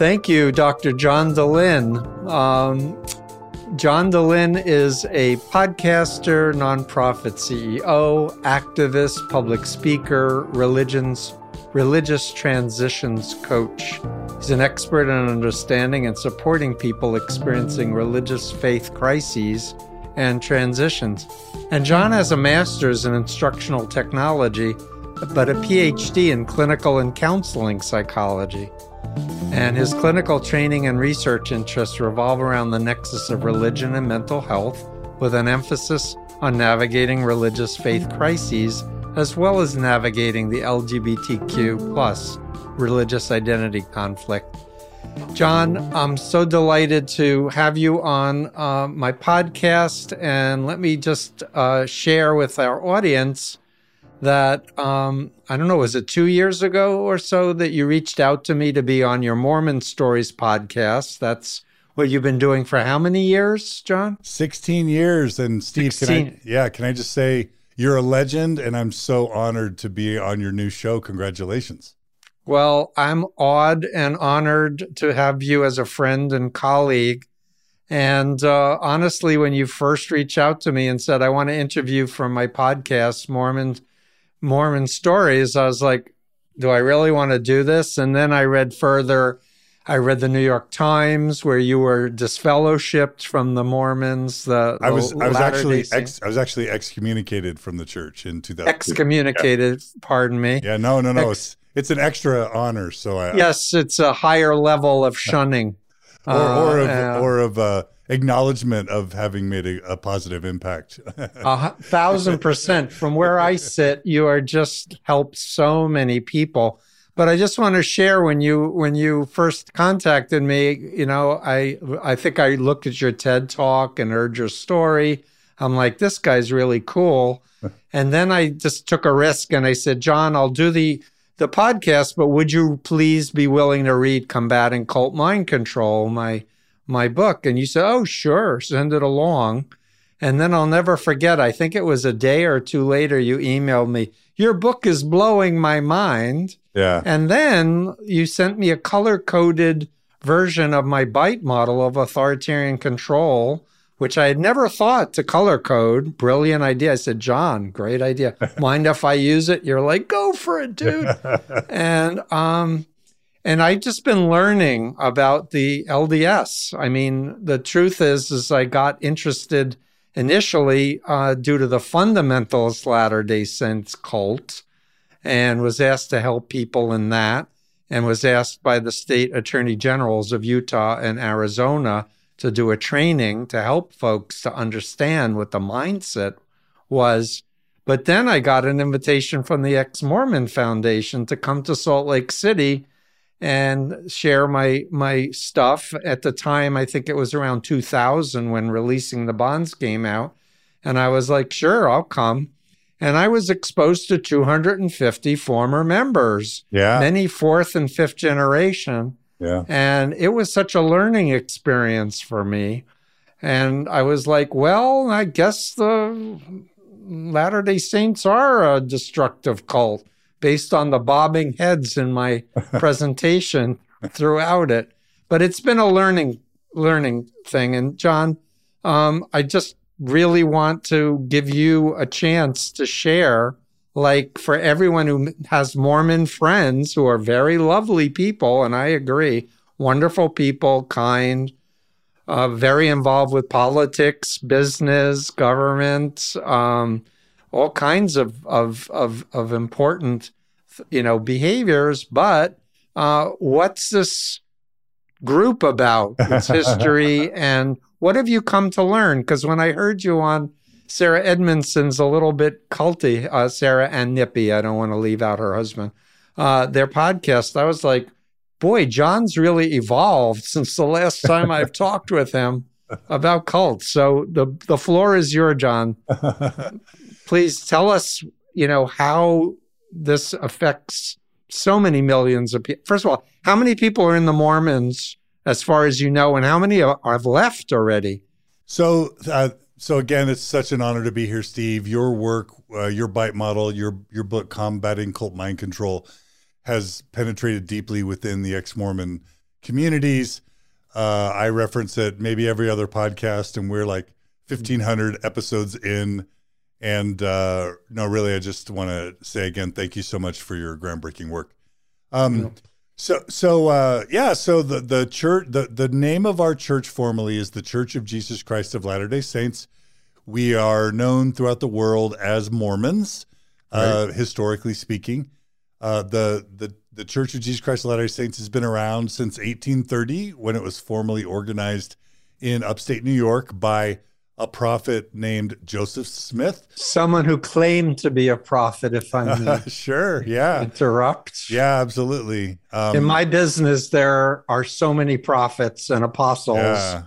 Thank you, Dr. John Dehlin. Um, John Dehlin is a podcaster, nonprofit CEO, activist, public speaker, religions, religious transitions coach. He's an expert in understanding and supporting people experiencing religious faith crises and transitions. And John has a master's in instructional technology, but a PhD in clinical and counseling psychology. And his clinical training and research interests revolve around the nexus of religion and mental health, with an emphasis on navigating religious faith crises as well as navigating the LGBTQ plus religious identity conflict. John, I'm so delighted to have you on uh, my podcast. And let me just uh, share with our audience that um, I don't know, was it two years ago or so that you reached out to me to be on your Mormon Stories podcast? That's what you've been doing for how many years, John? 16 years. And Steve, 16. can I, yeah, can I just say you're a legend and I'm so honored to be on your new show. Congratulations. Well, I'm awed and honored to have you as a friend and colleague. And uh, honestly, when you first reached out to me and said, I want to interview from my podcast, Mormon, Mormon Stories, I was like, do I really want to do this? And then I read further. I read the New York Times where you were disfellowshipped from the Mormons. The, I was I was actually ex, I was actually excommunicated from the church in 2000. Excommunicated, yeah. pardon me. Yeah, no, no, no. Ex- it's an extra honor. So I, yes, it's a higher level of shunning, or or of, uh, or of uh, acknowledgement of having made a, a positive impact. a thousand percent. From where I sit, you are just helped so many people. But I just want to share when you when you first contacted me, you know, I I think I looked at your TED talk and heard your story. I'm like, this guy's really cool. and then I just took a risk and I said, John, I'll do the the podcast, but would you please be willing to read Combating Cult Mind Control, my my book? And you said, Oh, sure, send it along. And then I'll never forget, I think it was a day or two later, you emailed me, Your book is blowing my mind. Yeah. And then you sent me a color coded version of my bite model of authoritarian control which I had never thought to color code. Brilliant idea. I said, John, great idea. Mind if I use it? You're like, go for it, dude. and um, and I've just been learning about the LDS. I mean, the truth is, is I got interested initially uh, due to the fundamentalist Latter Day Saints cult, and was asked to help people in that, and was asked by the state attorney generals of Utah and Arizona to do a training to help folks to understand what the mindset was. But then I got an invitation from the ex Mormon Foundation to come to Salt Lake City and share my my stuff. At the time, I think it was around 2000 when releasing the bonds came out, and I was like, "Sure, I'll come." And I was exposed to 250 former members, yeah, many fourth and fifth generation, yeah. And it was such a learning experience for me. And I was like, well, I guess the Latter day Saints are a destructive cult based on the bobbing heads in my presentation throughout it. But it's been a learning learning thing. And John, um, I just really want to give you a chance to share like for everyone who has Mormon friends who are very lovely people, and I agree, wonderful people, kind, uh, very involved with politics, business, government, um, all kinds of, of, of, of important, you know, behaviors. But uh, what's this group about? Its history and what have you come to learn? Because when I heard you on Sarah Edmondson's a little bit culty. Uh, Sarah and Nippy, I don't want to leave out her husband. Uh, their podcast, I was like, boy, John's really evolved since the last time I've talked with him about cults. So the the floor is your, John. Please tell us, you know, how this affects so many millions of people. First of all, how many people are in the Mormons, as far as you know, and how many have left already? So uh, so again, it's such an honor to be here, Steve. Your work, uh, your bite model, your your book, Combating Cult Mind Control, has penetrated deeply within the ex-Mormon communities. Uh, I reference it maybe every other podcast, and we're like 1,500 episodes in. And uh, no, really, I just want to say again, thank you so much for your groundbreaking work. Um, yeah. So, so uh, yeah, so the the church, the the name of our church formally is the Church of Jesus Christ of Latter Day Saints. We are known throughout the world as Mormons, uh, historically speaking. Uh, the the the Church of Jesus Christ of Latter Day Saints has been around since 1830, when it was formally organized in upstate New York by a prophet named Joseph Smith. Someone who claimed to be a prophet, if I may. sure, yeah. Interrupt. Yeah, absolutely. Um, In my business, there are so many prophets and apostles. Yeah.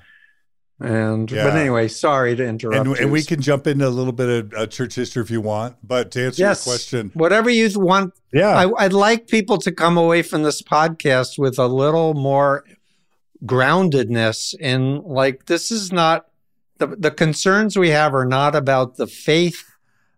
And yeah. but anyway, sorry to interrupt. And, and, we can jump into a little bit of uh, church history if you want. But to answer yes, your question, whatever you want. Yeah, I, I'd like people to come away from this podcast with a little more groundedness in like this is not the, the concerns we have are not about the faith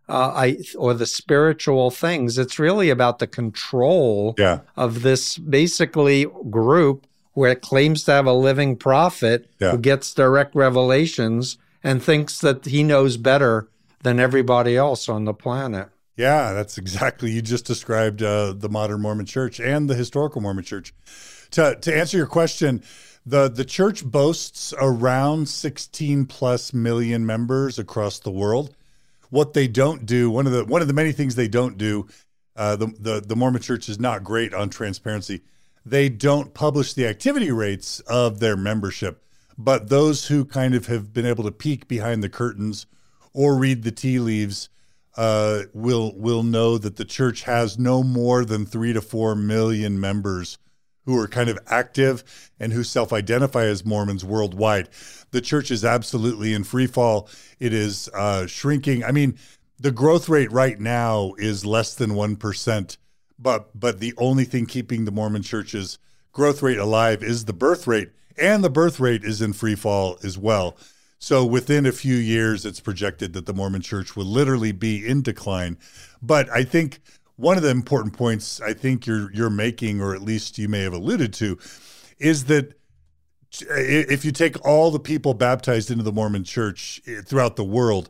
uh, I, or the spiritual things. It's really about the control yeah. of this basically group where it claims to have a living prophet yeah. who gets direct revelations and thinks that he knows better than everybody else on the planet. Yeah, that's exactly. You just described uh, the modern Mormon church and the historical Mormon church. To, to answer your question, the the church boasts around 16 plus million members across the world. What they don't do, one of the one of the many things they don't do, uh, the, the the Mormon Church is not great on transparency. They don't publish the activity rates of their membership, but those who kind of have been able to peek behind the curtains or read the tea leaves uh, will will know that the church has no more than three to four million members who are kind of active and who self identify as Mormons worldwide. The church is absolutely in free fall. It is uh, shrinking. I mean, the growth rate right now is less than 1%, but, but the only thing keeping the Mormon church's growth rate alive is the birth rate, and the birth rate is in free fall as well. So within a few years, it's projected that the Mormon church will literally be in decline. But I think one of the important points I think you're you're making, or at least you may have alluded to, is that if you take all the people baptized into the Mormon Church eh, throughout the world,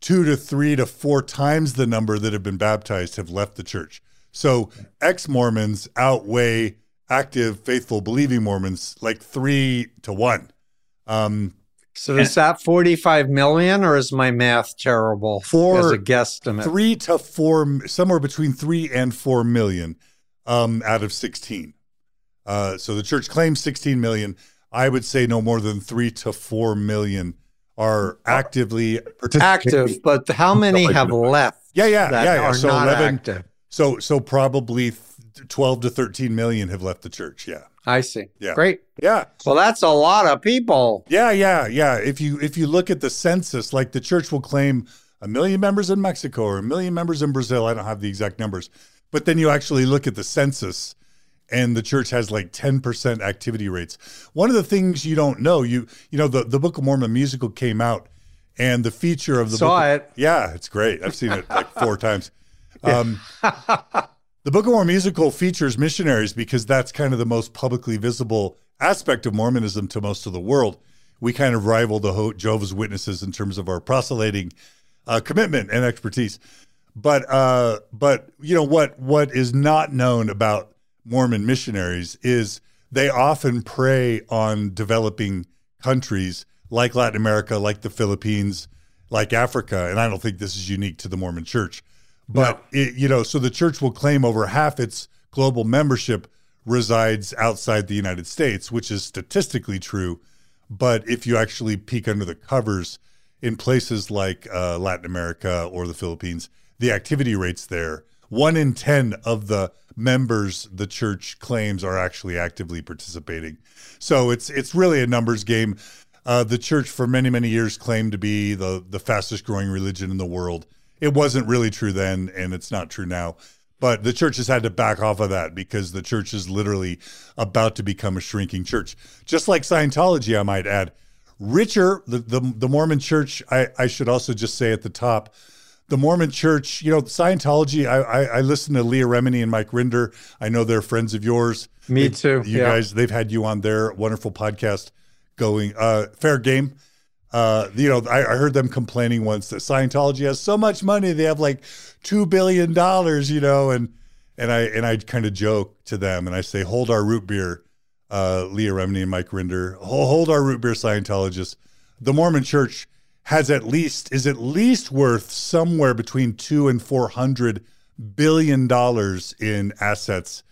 two to three to four times the number that have been baptized have left the church. So ex Mormons outweigh active, faithful, believing Mormons like three to one. Um, so is that 45 million or is my math terrible for as a guesstimate? Three to four, somewhere between three and four million um, out of 16. Uh, so the church claims 16 million. I would say no more than three to four million are actively active, but how many have left? Yeah, yeah, yeah, yeah. so 11, active. So, so probably 12 to 13 million have left the church. Yeah. I see. Yeah. Great. Yeah. Well, that's a lot of people. Yeah, yeah, yeah. If you if you look at the census, like the church will claim a million members in Mexico or a million members in Brazil. I don't have the exact numbers. But then you actually look at the census and the church has like 10% activity rates. One of the things you don't know, you you know the the Book of Mormon musical came out and the feature of the Saw book, it. Yeah, it's great. I've seen it like four times. Um, the Book of Mormon musical features missionaries because that's kind of the most publicly visible aspect of Mormonism to most of the world. We kind of rival the Jehovah's Witnesses in terms of our proselyting uh, commitment and expertise. But uh, but you know what what is not known about Mormon missionaries is they often prey on developing countries like Latin America, like the Philippines, like Africa, and I don't think this is unique to the Mormon Church. But it, you know, so the church will claim over half its global membership resides outside the United States, which is statistically true. But if you actually peek under the covers in places like uh, Latin America or the Philippines, the activity rates there, one in 10 of the members the church claims are actually actively participating. So it's it's really a numbers game. Uh, the church for many many years claimed to be the the fastest growing religion in the world it wasn't really true then, and it's not true now. But the church has had to back off of that because the church is literally about to become a shrinking church. Just like Scientology, I might add. Richer, the, the, the Mormon church, I, I should also just say at the top, the Mormon Church, you know, Scientology. I, I, I listen to Leah Remini and Mike Rinder. I know they're friends of yours. Me They- too. You yeah. guys, they've had you on their wonderful podcast going. Uh, fair game. Uh, you know, I, I heard them complaining once that Scientology has so much money. They have like two billion dollars, you know, and and I and I kind of joke to them and I say, hold our root beer, uh, Leah Remini and Mike Rinder, hold, hold our root beer, Scientologists. The Mormon Church has at least is at least worth somewhere between two and four hundred billion dollars in assets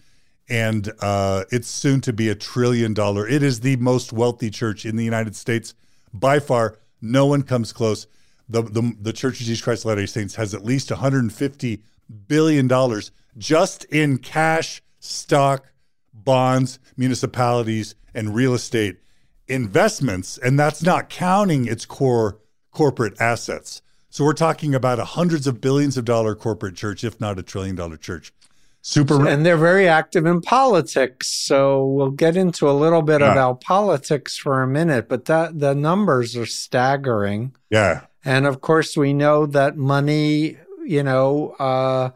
and uh, it's soon to be a trillion dollar. It is the most wealthy church in the United States by far. No one comes close. The the, the Church of Jesus Christ of Latter-day Saints has at least 150 billion dollars just in cash, stock, bonds, municipalities, and real estate investments, and that's not counting its core corporate assets. So we're talking about a hundreds of billions of dollar corporate church, if not a trillion dollar church. Super and they're very active in politics. So we'll get into a little bit Yeah. about politics for a minute, but that the numbers are staggering. Yeah. And of course, we know that money, you know, uh,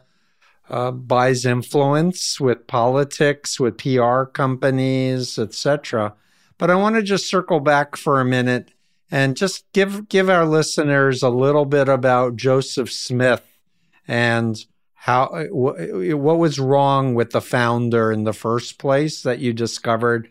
uh, buys influence with politics, with PR companies, etc. But I want to just circle back for a minute and just give give our listeners a little bit about Joseph Smith and how wh- what was wrong with the founder in the first place that you discovered.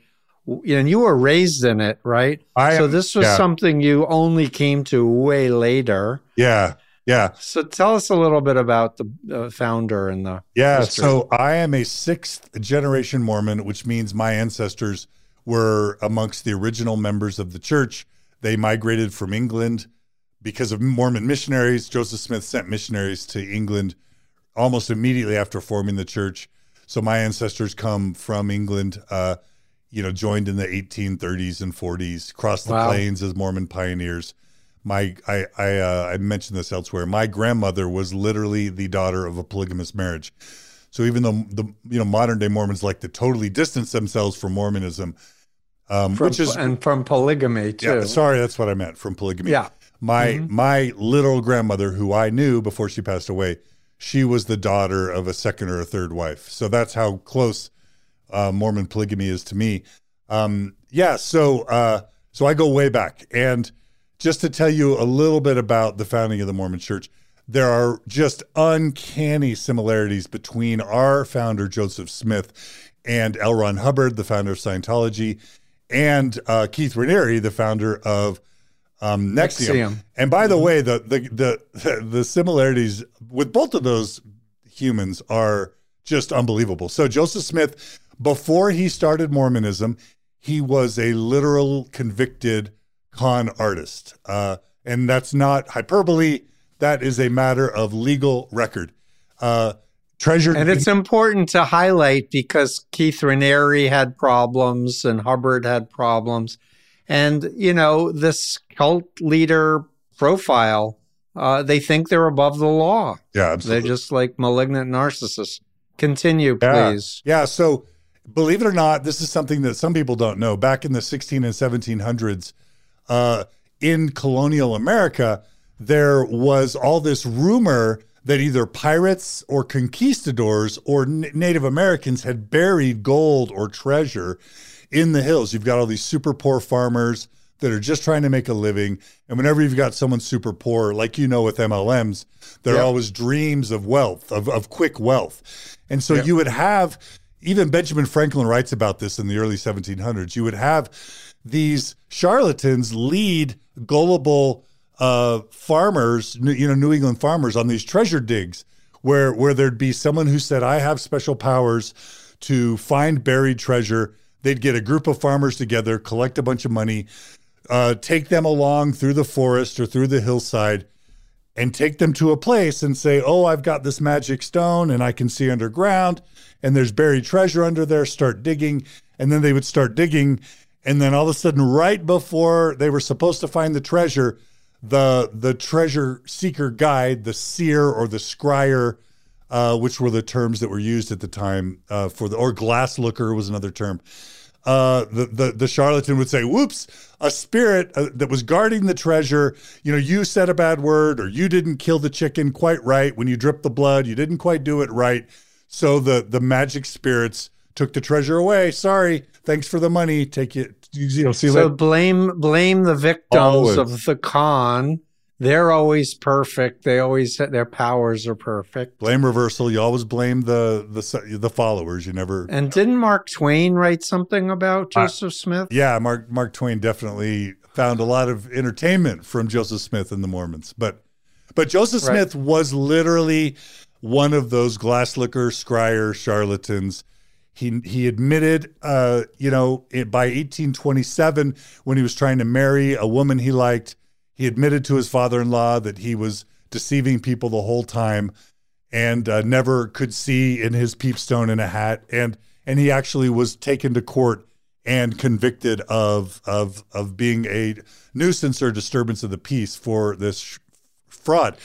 And you were raised in it, right? I so this was yeah. something you only came to way later. Yeah. Yeah. So tell us a little bit about the uh, founder and the Yeah. history. So I am a sixth generation Mormon, which means my ancestors were amongst the original members of the church. They migrated from England because of Mormon missionaries. Joseph Smith sent missionaries to England almost immediately after forming the church. So my ancestors come from England, uh, you know, joined in the 1830s and 40s, crossed the Wow. plains as Mormon pioneers. My I I uh, I mentioned this elsewhere. My grandmother was literally the daughter of a polygamous marriage. So even though the you know modern day Mormons like to totally distance themselves from Mormonism, um, from, which is and from polygamy too. yeah, sorry, that's what I meant from polygamy. Yeah. My Mhm. my literal grandmother, who I knew before she passed away, she was the daughter of a second or a third wife. So that's how close uh, Mormon polygamy is to me. Um, yeah, so uh, so I go way back, and just to tell you a little bit about the founding of the Mormon Church, there are just uncanny similarities between our founder Joseph Smith and L. Ron Hubbard, the founder of Scientology, and uh, Keith Raniere, the founder of um, NXIVM. NXIVM. And by the way, the, the the the similarities with both of those humans are just unbelievable. So Joseph Smith, before he started Mormonism, he was a literal convicted con artist, uh, and that's not hyperbole. That is a matter of legal record. Uh, treasured And it's important to highlight because Keith Raniere had problems and Hubbard had problems. And, you know, this cult leader profile, uh, they think they're above the law. yeah, absolutely. They're just like malignant narcissists. Continue, Yeah. please. Yeah. So, believe it or not, this is something that some people don't know. Back in the 16 and 1700s, uh, in colonial America, there was all this rumor that either pirates or conquistadors or N- Native Americans had buried gold or treasure in the hills. You've got all these super poor farmers that are just trying to make a living. And whenever you've got someone super poor, like you know with MLMs, there are always dreams of wealth, of, of quick wealth. And so Yeah. you would have, even Benjamin Franklin writes about this in the early 1700s, you would have these charlatans lead gullible uh, farmers, New- you know, New England farmers on these treasure digs where, where there'd be someone who said, I have special powers to find buried treasure. They'd get a group of farmers together, collect a bunch of money, uh, take them along through the forest or through the hillside, and take them to a place and say, Oh, I've got this magic stone and I can see underground and there's buried treasure under there. Start digging. And then they would start digging. And then all of a sudden, right before they were supposed to find the treasure, the the treasure seeker guide, the seer or the scryer, uh, which were the terms that were used at the time uh, for the or glass looker was another term. Uh, the, the the charlatan would say, "Whoops, a spirit uh, that was guarding the treasure. You know, you said a bad word, or you didn't kill the chicken quite right when you dripped the blood. You didn't quite do it right. So the the magic spirits took the treasure away. Sorry, thanks for the money. Take it. You know, see so blame blame the victims always. of the con they're always perfect. They always their powers are perfect. Blame reversal. You always blame the the the followers. You never. And didn't Mark Twain write something about Joseph uh, Smith? Yeah, Mark Mark Twain definitely found a lot of entertainment from Joseph Smith and the Mormons. But but Joseph right. Smith was literally one of those glass looker scryer charlatans. He he admitted, uh, you know, it, by 1827, when he was trying to marry a woman he liked he admitted to his father in law that he was deceiving people the whole time and uh, never could see in his peepstone in a hat. And and he actually was taken to court and convicted of of of being a nuisance or disturbance of the peace for this sh- fraud.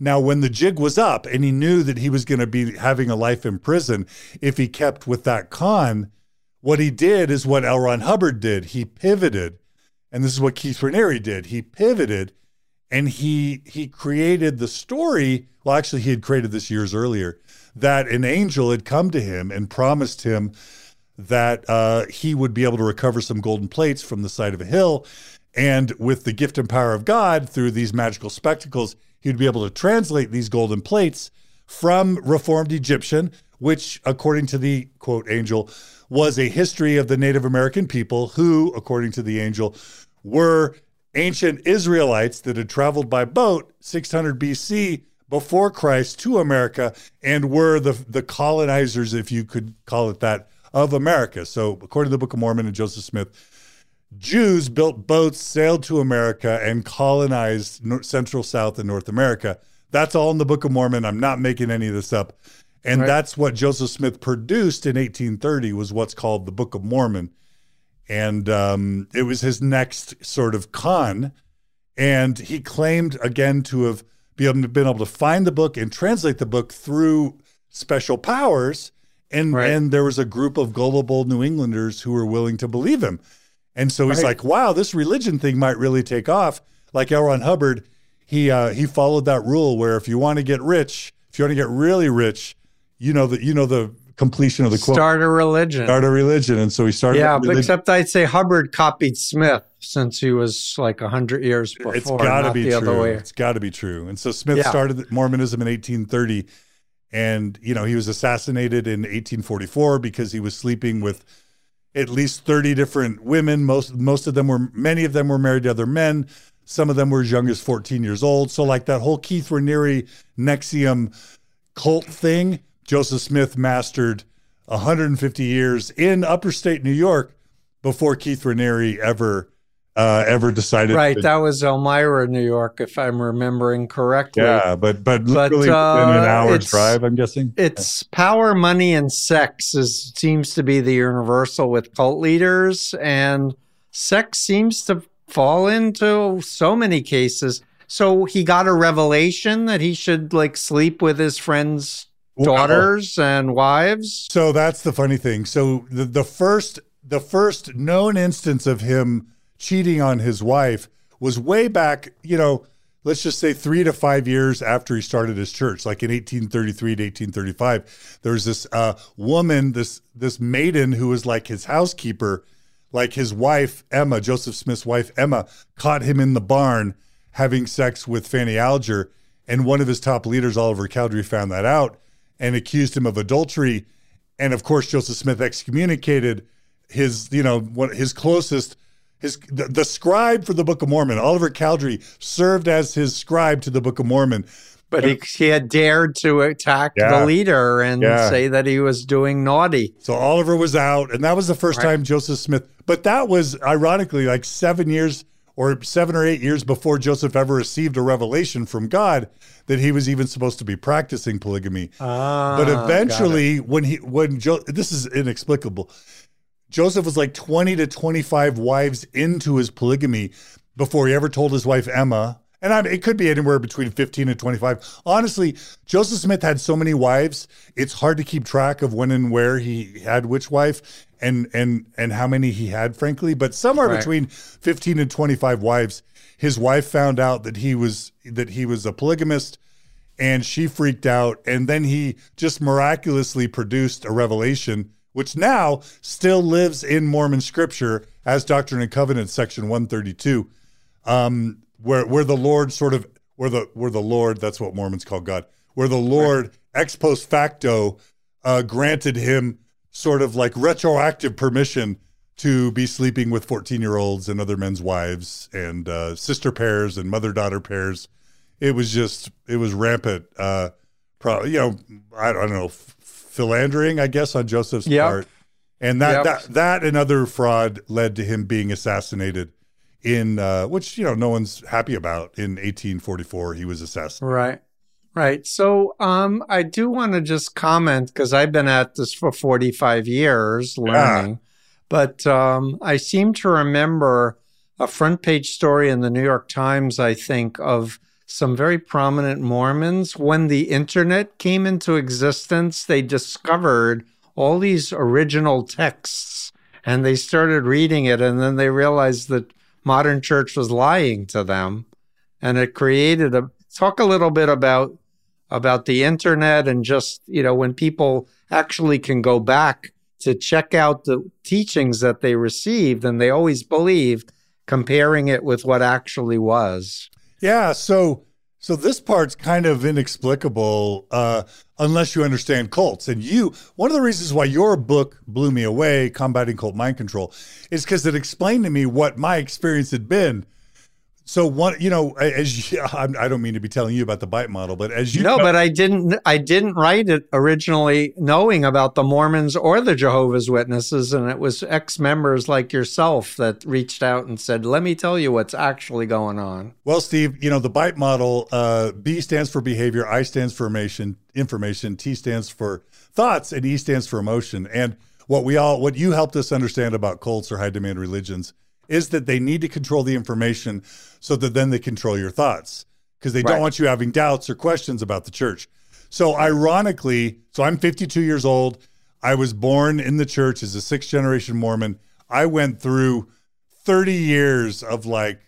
Now, when the jig was up and he knew that he was going to be having a life in prison if he kept with that con, what he did is what L. Ron Hubbard did. He pivoted and this is what Keith Raniere did. He pivoted and he he created the story. Well, actually, he had created this years earlier that an angel had come to him and promised him that uh, he would be able to recover some golden plates from the side of a hill, and with the gift and power of God through these magical spectacles, he'd be able to translate these golden plates from Reformed Egyptian, which, according to the quote angel, was a history of the Native American people who, according to the angel, were ancient Israelites that had traveled by boat 600 BC before Christ to America and were the, the colonizers, if you could call it that, of America. So, according to the Book of Mormon and Joseph Smith, Jews built boats, sailed to America, and colonized Central, South, and North America. That's all in the Book of Mormon. I'm not making any of this up. And right. that's what Joseph Smith produced in 1830 was what's called the Book of Mormon. And um, it was his next sort of con. And he claimed again to have been able to find the book and translate the book through special powers. And, right. and there was a group of gullible New Englanders who were willing to believe him. And so he's right. like, wow, this religion thing might really take off. Like L. Ron Hubbard, he uh, he followed that rule where if you want to get rich, if you want to get really rich, you know that you know the completion of the quote. Start a religion. Start a religion, and so he started. Yeah, except I'd say Hubbard copied Smith since he was like hundred years before. It's got to be true. It's got to be true. And so Smith yeah. started Mormonism in 1830, and you know he was assassinated in 1844 because he was sleeping with at least 30 different women. Most most of them were many of them were married to other men. Some of them were as young as 14 years old. So like that whole Keith Raniere NXIVM cult thing Joseph Smith mastered 150 years in upper state New York before Keith Raniere ever uh, ever decided. Right, to, that was Elmira, New York, if I'm remembering correctly. Yeah, but but, but literally uh, an hour's drive, I'm guessing. It's power, money, and sex is seems to be the universal with cult leaders, and sex seems to fall into so many cases. So he got a revelation that he should like sleep with his friends daughters and wives. So that's the funny thing. So the, the first the first known instance of him cheating on his wife was way back, you know, let's just say three to five years after he started his church, like in 1833 to 1835. There was this uh, woman, this this maiden who was like his housekeeper, like his wife Emma, Joseph Smith's wife Emma, caught him in the barn having sex with Fanny Alger, and one of his top leaders, Oliver Cowdery, found that out and accused him of adultery. And of course, Joseph Smith excommunicated his, you know, what his closest, his the, the scribe for the Book of Mormon, Oliver Cowdery, served as his scribe to the Book of Mormon. But he, he had dared to attack yeah. the leader and yeah. say that he was doing naughty. So Oliver was out, and that was the first right. time Joseph Smith. But that was ironically like seven years or seven or eight years before Joseph ever received a revelation from God that he was even supposed to be practicing polygamy. Ah, but eventually, when he when jo- this is inexplicable, Joseph was like twenty to twenty five wives into his polygamy before he ever told his wife Emma. And I mean, it could be anywhere between 15 and 25. Honestly, Joseph Smith had so many wives, it's hard to keep track of when and where he had which wife and and and how many he had, frankly. But somewhere Right. between 15 and 25 wives. His wife found out that he was that he was a polygamist and she freaked out. And then he just miraculously produced a revelation, which now still lives in Mormon scripture as Doctrine and Covenants, section 132 um, where where the Lord sort of where the where the Lord that's what Mormons call God, where the Lord ex post facto uh, granted him sort of like retroactive permission to be sleeping with fourteen year olds and other men's wives and uh, sister pairs and mother daughter pairs. It was just it was rampant. Uh, pro- you know, I don't know, f- philandering, I guess, on Joseph's Yep. part. And that, Yep. that that and other fraud led to him being assassinated in uh, which you know no one's happy about. In 1844, he was assassinated. Right. Right. So um I do want to just comment because I've been at this for 45 years learning. But um I seem to remember a front page story in the New York Times, I think, of some very prominent Mormons. When the internet came into existence, they discovered all these original texts and they started reading it and then they realized that modern church was lying to them and it created a talk a little bit about about the internet and just you know when people actually can go back to check out the teachings that they received and they always believed comparing it with what actually was Yeah. So so this part's kind of inexplicable uh, unless you understand cults. And you, one of the reasons why your book blew me away, combating cult mind control, is because it explained to me what my experience had been. So one, you know, as you, I'm- don't mean to be telling you about the bite model, but as you no but i didn't i didn't write it originally knowing about the mormons or the jehovah's witnesses and it was ex-members like yourself that reached out and said let me tell you what's actually going on Well, Steve, you know, the BITE model, uh, B stands for behavior, I stands for information, information, T stands for thoughts, and E stands for emotion. And what we all, what you helped us understand about cults or high demand religions is that they need to control the information so that then they control your thoughts because they don't want you having doubts or questions about the church. So, ironically, so I'm 52 years old. I was born in the church as a sixth generation Mormon. I went through 30 years of like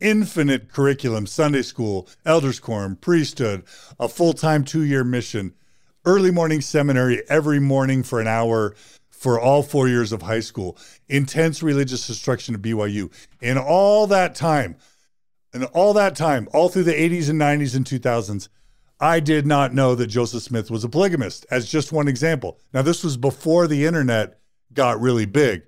infinite curriculum Sunday school, elders quorum, priesthood, a full time two year mission, early morning seminary every morning for an hour for all four years of high school, intense religious instruction at BYU. In all that time, and all that time, all through the 80s and 90s and 2000s, I did not know that Joseph Smith was a polygamist, as just one example. Now, this was before the internet got really big.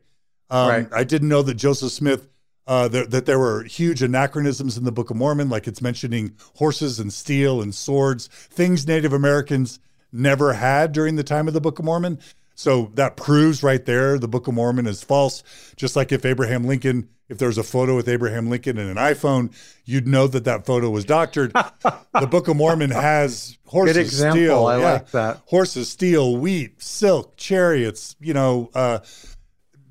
Um, Right. I didn't know that Joseph Smith, uh, that there were huge anachronisms in the Book of Mormon, like it's mentioning horses and steel and swords, things Native Americans never had during the time of the Book of Mormon. So that proves right there the Book of Mormon is false. Just like if Abraham Lincoln, if there's a photo with Abraham Lincoln and an iPhone, you'd know that that photo was doctored. the Book of Mormon has horses, good example steel, i yeah, like that horses, steel, wheat, silk, chariots, you know, uh,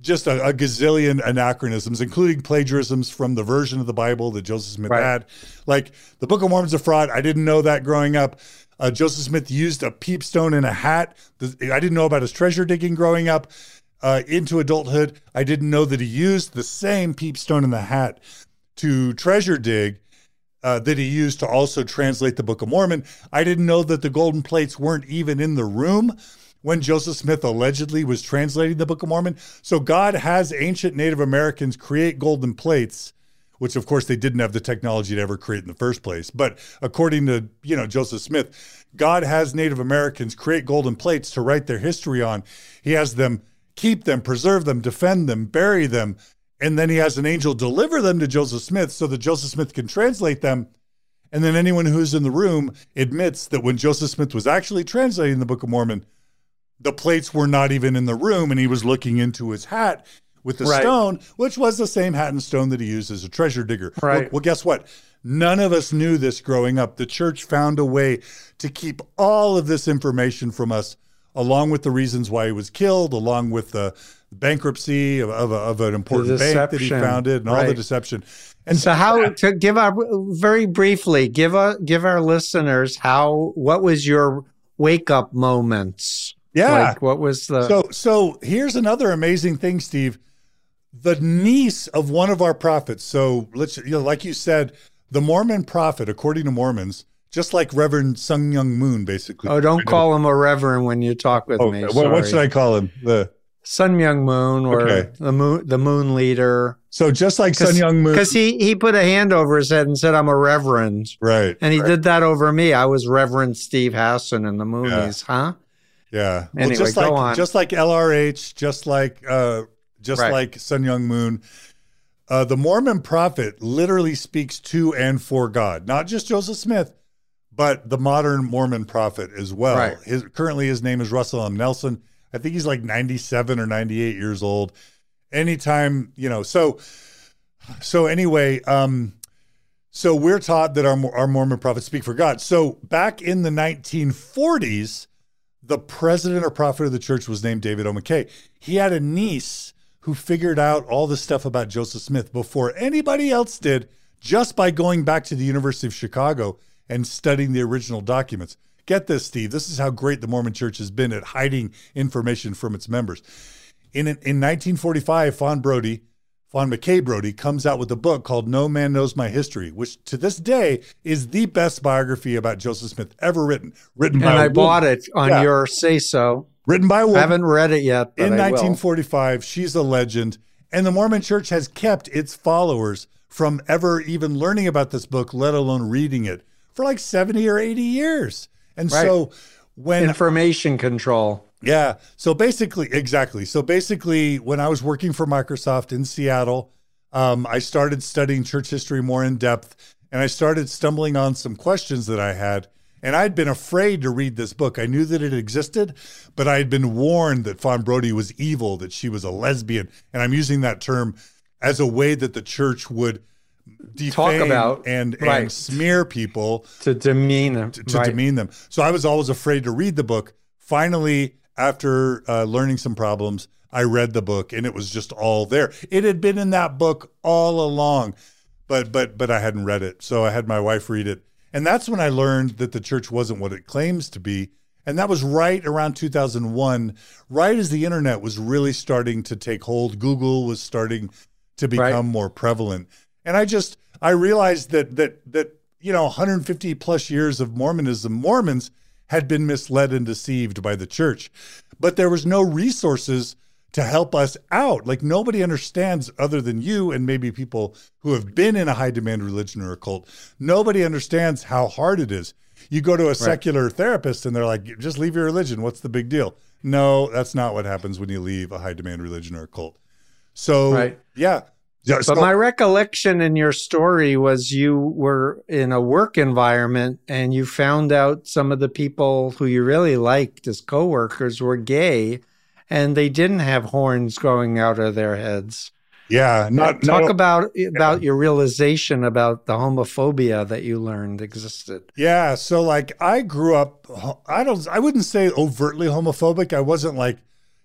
just a, a gazillion anachronisms, including plagiarisms from the version of the Bible that Joseph Smith Right. had. Like the Book of Mormon's a fraud. I didn't know that growing up. Uh, Joseph Smith used a peepstone in a hat. I didn't know about his treasure digging growing up. Uh, into adulthood, I didn't know that he used the same peepstone in the hat to treasure dig uh, that he used to also translate the Book of Mormon. I didn't know that the golden plates weren't even in the room when Joseph Smith allegedly was translating the Book of Mormon. So God has ancient Native Americans create golden plates, which of course they didn't have the technology to ever create in the first place. But according to, you know, Joseph Smith, God has Native Americans create golden plates to write their history on. He has them keep them, preserve them, defend them, bury them, and then he has an angel deliver them to Joseph Smith so that Joseph Smith can translate them. And then anyone who's in the room admits that when Joseph Smith was actually translating the Book of Mormon, the plates were not even in the room and he was looking into his hat with the Right. stone, which was the same hat and stone that he used as a treasure digger. Right. Well, well, guess what? None of us knew this growing up. The church found a way to keep all of this information from us, along with the reasons why he was killed, along with the bankruptcy of, of, a, of an important bank that he founded and all the deception. And so, how to give our very briefly give give our listeners how what was your wake up moments? Yeah. like what was the So so here's another amazing thing, Steve. The niece of one of our prophets. So let's you know, like you said, the Mormon prophet, according to Mormons, just like Reverend Sun Myung Moon, basically. oh don't call him a reverend when you talk with Oh, me. what, what should I call him? The Sun Myung Moon or Okay. the moon the moon leader so just like Sun Myung Moon, because he he put a hand over his head and said I'm a reverend. right? And he right. did that over me. I was Reverend Steve Hassan in the Moonies, huh? Yeah. Anyway, just go like on. just like LRH, just like uh just Right. like Sun Myung Moon. Uh, the Mormon prophet literally speaks to and for God, not just Joseph Smith, but the modern Mormon prophet as well. Right. His currently his name is Russell M. Nelson. I think he's like 97 or 98 years old. Anytime, you know, so so anyway, um so we're taught that our our Mormon prophets speak for God. So back in the 1940s, the president or prophet of the church was named David O. McKay. He had a niece who figured out all the stuff about Joseph Smith before anybody else did, just by going back to the University of Chicago and studying the original documents. Get this, Steve. This is how great the Mormon church has been at hiding information from its members. In, in 1945, Fawn Brodie, Fawn McKay Brodie, comes out with a book called No Man Knows My History, which to this day is the best biography about Joseph Smith ever written. Written by And a I bought it on Yeah. your say so. Written by a I woman haven't read it yet, but in I will. 1945. She's a legend. And the Mormon church has kept its followers from ever even learning about this book, let alone reading it, for like 70 or 80 years. And Right. so when Information control. yeah. So basically, exactly. So basically, when I was working for Microsoft in Seattle, um, I started studying church history more in depth, and I started stumbling on some questions that I had. And I'd been afraid to read this book. I knew that it existed, but I had been warned that Fawn Brodie was evil, that she was a lesbian, and I'm using that term as a way that the church would defame about- and, right. and smear people To demean them. to, to right. demean them. So I was always afraid to read the book. Finally, after uh, learning some problems, I read the book, and it was just all there. It had been in that book all along, but but but I hadn't read it. So I had my wife read it, and that's when I learned that the church wasn't what it claims to be. And that was right around 2001, right as the internet was really starting to take hold. Google was starting to become Right. more prevalent. And I just I realized that that that you know 150 plus years of Mormonism, Mormons had been misled and deceived by the church. But there was no resources to help us out. Like nobody understands other than you and maybe people who have been in a high demand religion or a cult. Nobody understands how hard it is. You go to a secular therapist and they're like, just leave your religion. What's the big deal? No, that's not what happens when you leave a high demand religion or a cult. So, Right. yeah. Yeah, so- But my recollection in your story was you were in a work environment and you found out some of the people who you really liked as coworkers were gay and they didn't have horns growing out of their heads. yeah, not, Talk not about about your realization about the homophobia that you learned existed. Yeah, so like I grew up I don't I wouldn't say overtly homophobic. I wasn't like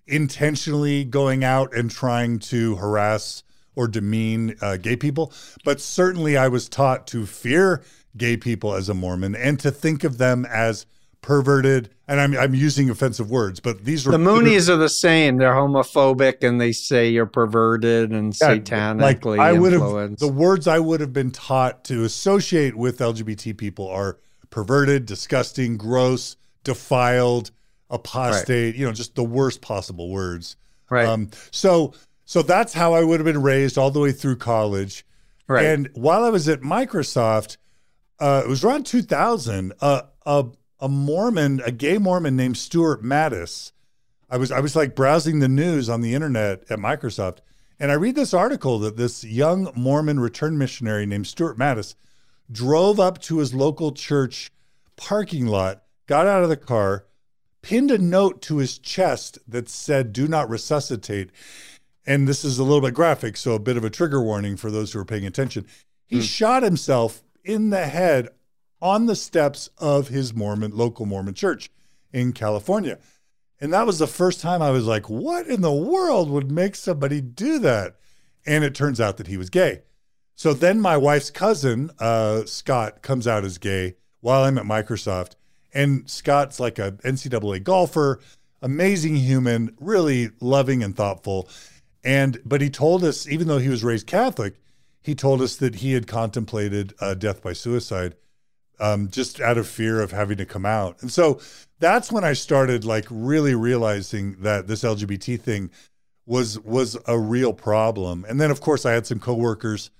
intentionally going out and trying to harass or demean uh, gay people, but certainly I was taught to fear gay people as a Mormon and to think of them as perverted and I'm I'm using offensive words, but these are The Moonies are the same. They're homophobic and they say you're perverted and Yeah, satanically I would have influenced. the words I would have been taught to associate with LGBT people are perverted, disgusting, gross, defiled, apostate, you know, just the worst possible words. right. Um, so so that's how I would have been raised all the way through college. right. And while I was at Microsoft, uh, it was around 2000, uh, a a Mormon, a gay Mormon named Stuart Matis. I was I was like browsing the news on the internet at Microsoft, and I read this article that this young Mormon return missionary named Stuart Matis drove up to his local church parking lot, got out of the car, pinned a note to his chest that said "Do not resuscitate." And this is a little bit graphic, so a bit of a trigger warning for those who are paying attention. He hmm. shot himself in the head on the steps of his Mormon local Mormon church in California. And that was the first time I was like, what in the world would make somebody do that? And it turns out that he was gay. So then my wife's cousin, uh, Scott, comes out as gay while I'm at Microsoft. And Scott's like a NCAA golfer, amazing human, really loving and thoughtful. And but he told us, even though he was raised Catholic, he told us that he had contemplated uh, death by suicide, um, just out of fear of having to come out. And so that's when I started like really realizing that this LGBT thing was was a real problem. And then of course I had some coworkers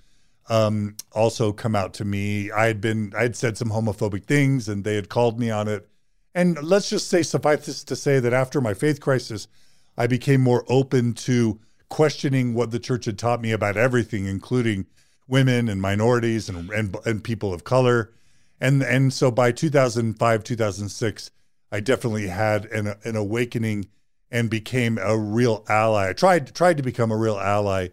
um, also come out to me. I had been I had said some homophobic things and they had called me on it. And let's just say suffice this to say that after my faith crisis, I became more open to questioning what the church had taught me about everything, including women and minorities and and, and people of color. And and so by 2005, 2006, I definitely had an an awakening and became a real ally. I tried tried to become a real ally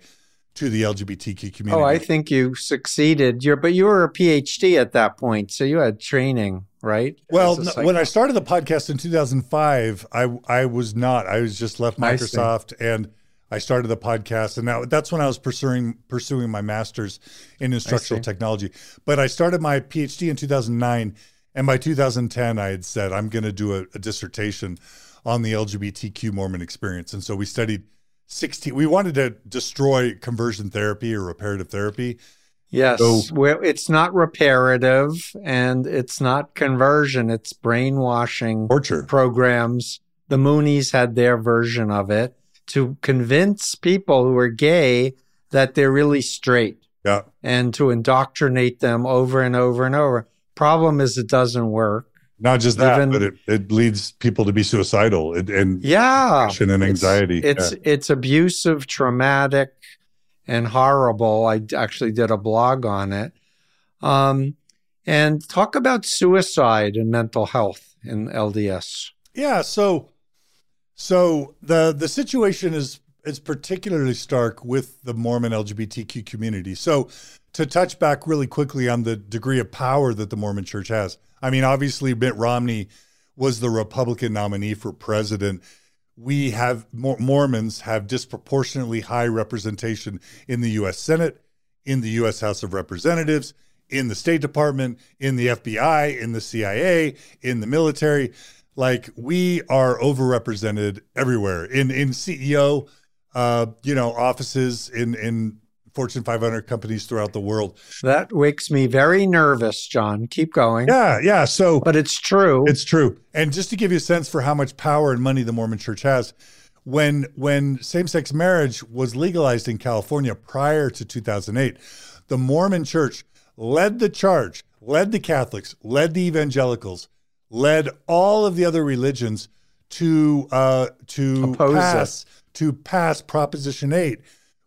to the LGBTQ community. Oh, I think you succeeded. You're, but you were a PhD at that point, so you had training, right? Well, no, when I started the podcast in 2005, I I was not. I was just left Microsoft and I started the podcast, and now that's when I was pursuing pursuing my master's in instructional technology. But I started my PhD in 2009, and by 2010, I had said I'm going to do a, a dissertation on the LGBTQ Mormon experience, and so we studied 16 we wanted to destroy conversion therapy or reparative therapy. Yes. So, well, it's not reparative and it's not conversion. It's brainwashing torture. programs. The moonies had their version of it to convince people who are gay that they're really straight yeah and to indoctrinate them over and over and over problem is it doesn't work not just that, Even, but it, it leads people to be suicidal and, and yeah, and anxiety. It's yeah. it's abusive, traumatic, and horrible. I actually did a blog on it. Um, and talk about suicide and mental health in LDS. Yeah, so so the the situation is is particularly stark with the Mormon LGBTQ community. So to touch back really quickly on the degree of power that the Mormon Church has I mean, obviously, Mitt Romney was the Republican nominee for president. We have Mormons have disproportionately high representation in the U.S. Senate, in the U.S. House of Representatives, in the State Department, in the FBI, in the CIA, in the military. Like we are overrepresented everywhere in in CEO, uh, you know, offices in in Fortune 500 companies throughout the world. That makes me very nervous, John. Keep going. Yeah, yeah. So, but it's true. It's true. And just to give you a sense for how much power and money the Mormon Church has, when when same-sex marriage was legalized in California prior to 2008, the Mormon Church led the charge, led the Catholics, led the evangelicals, led all of the other religions to uh, to Oppose pass it. to pass Proposition 8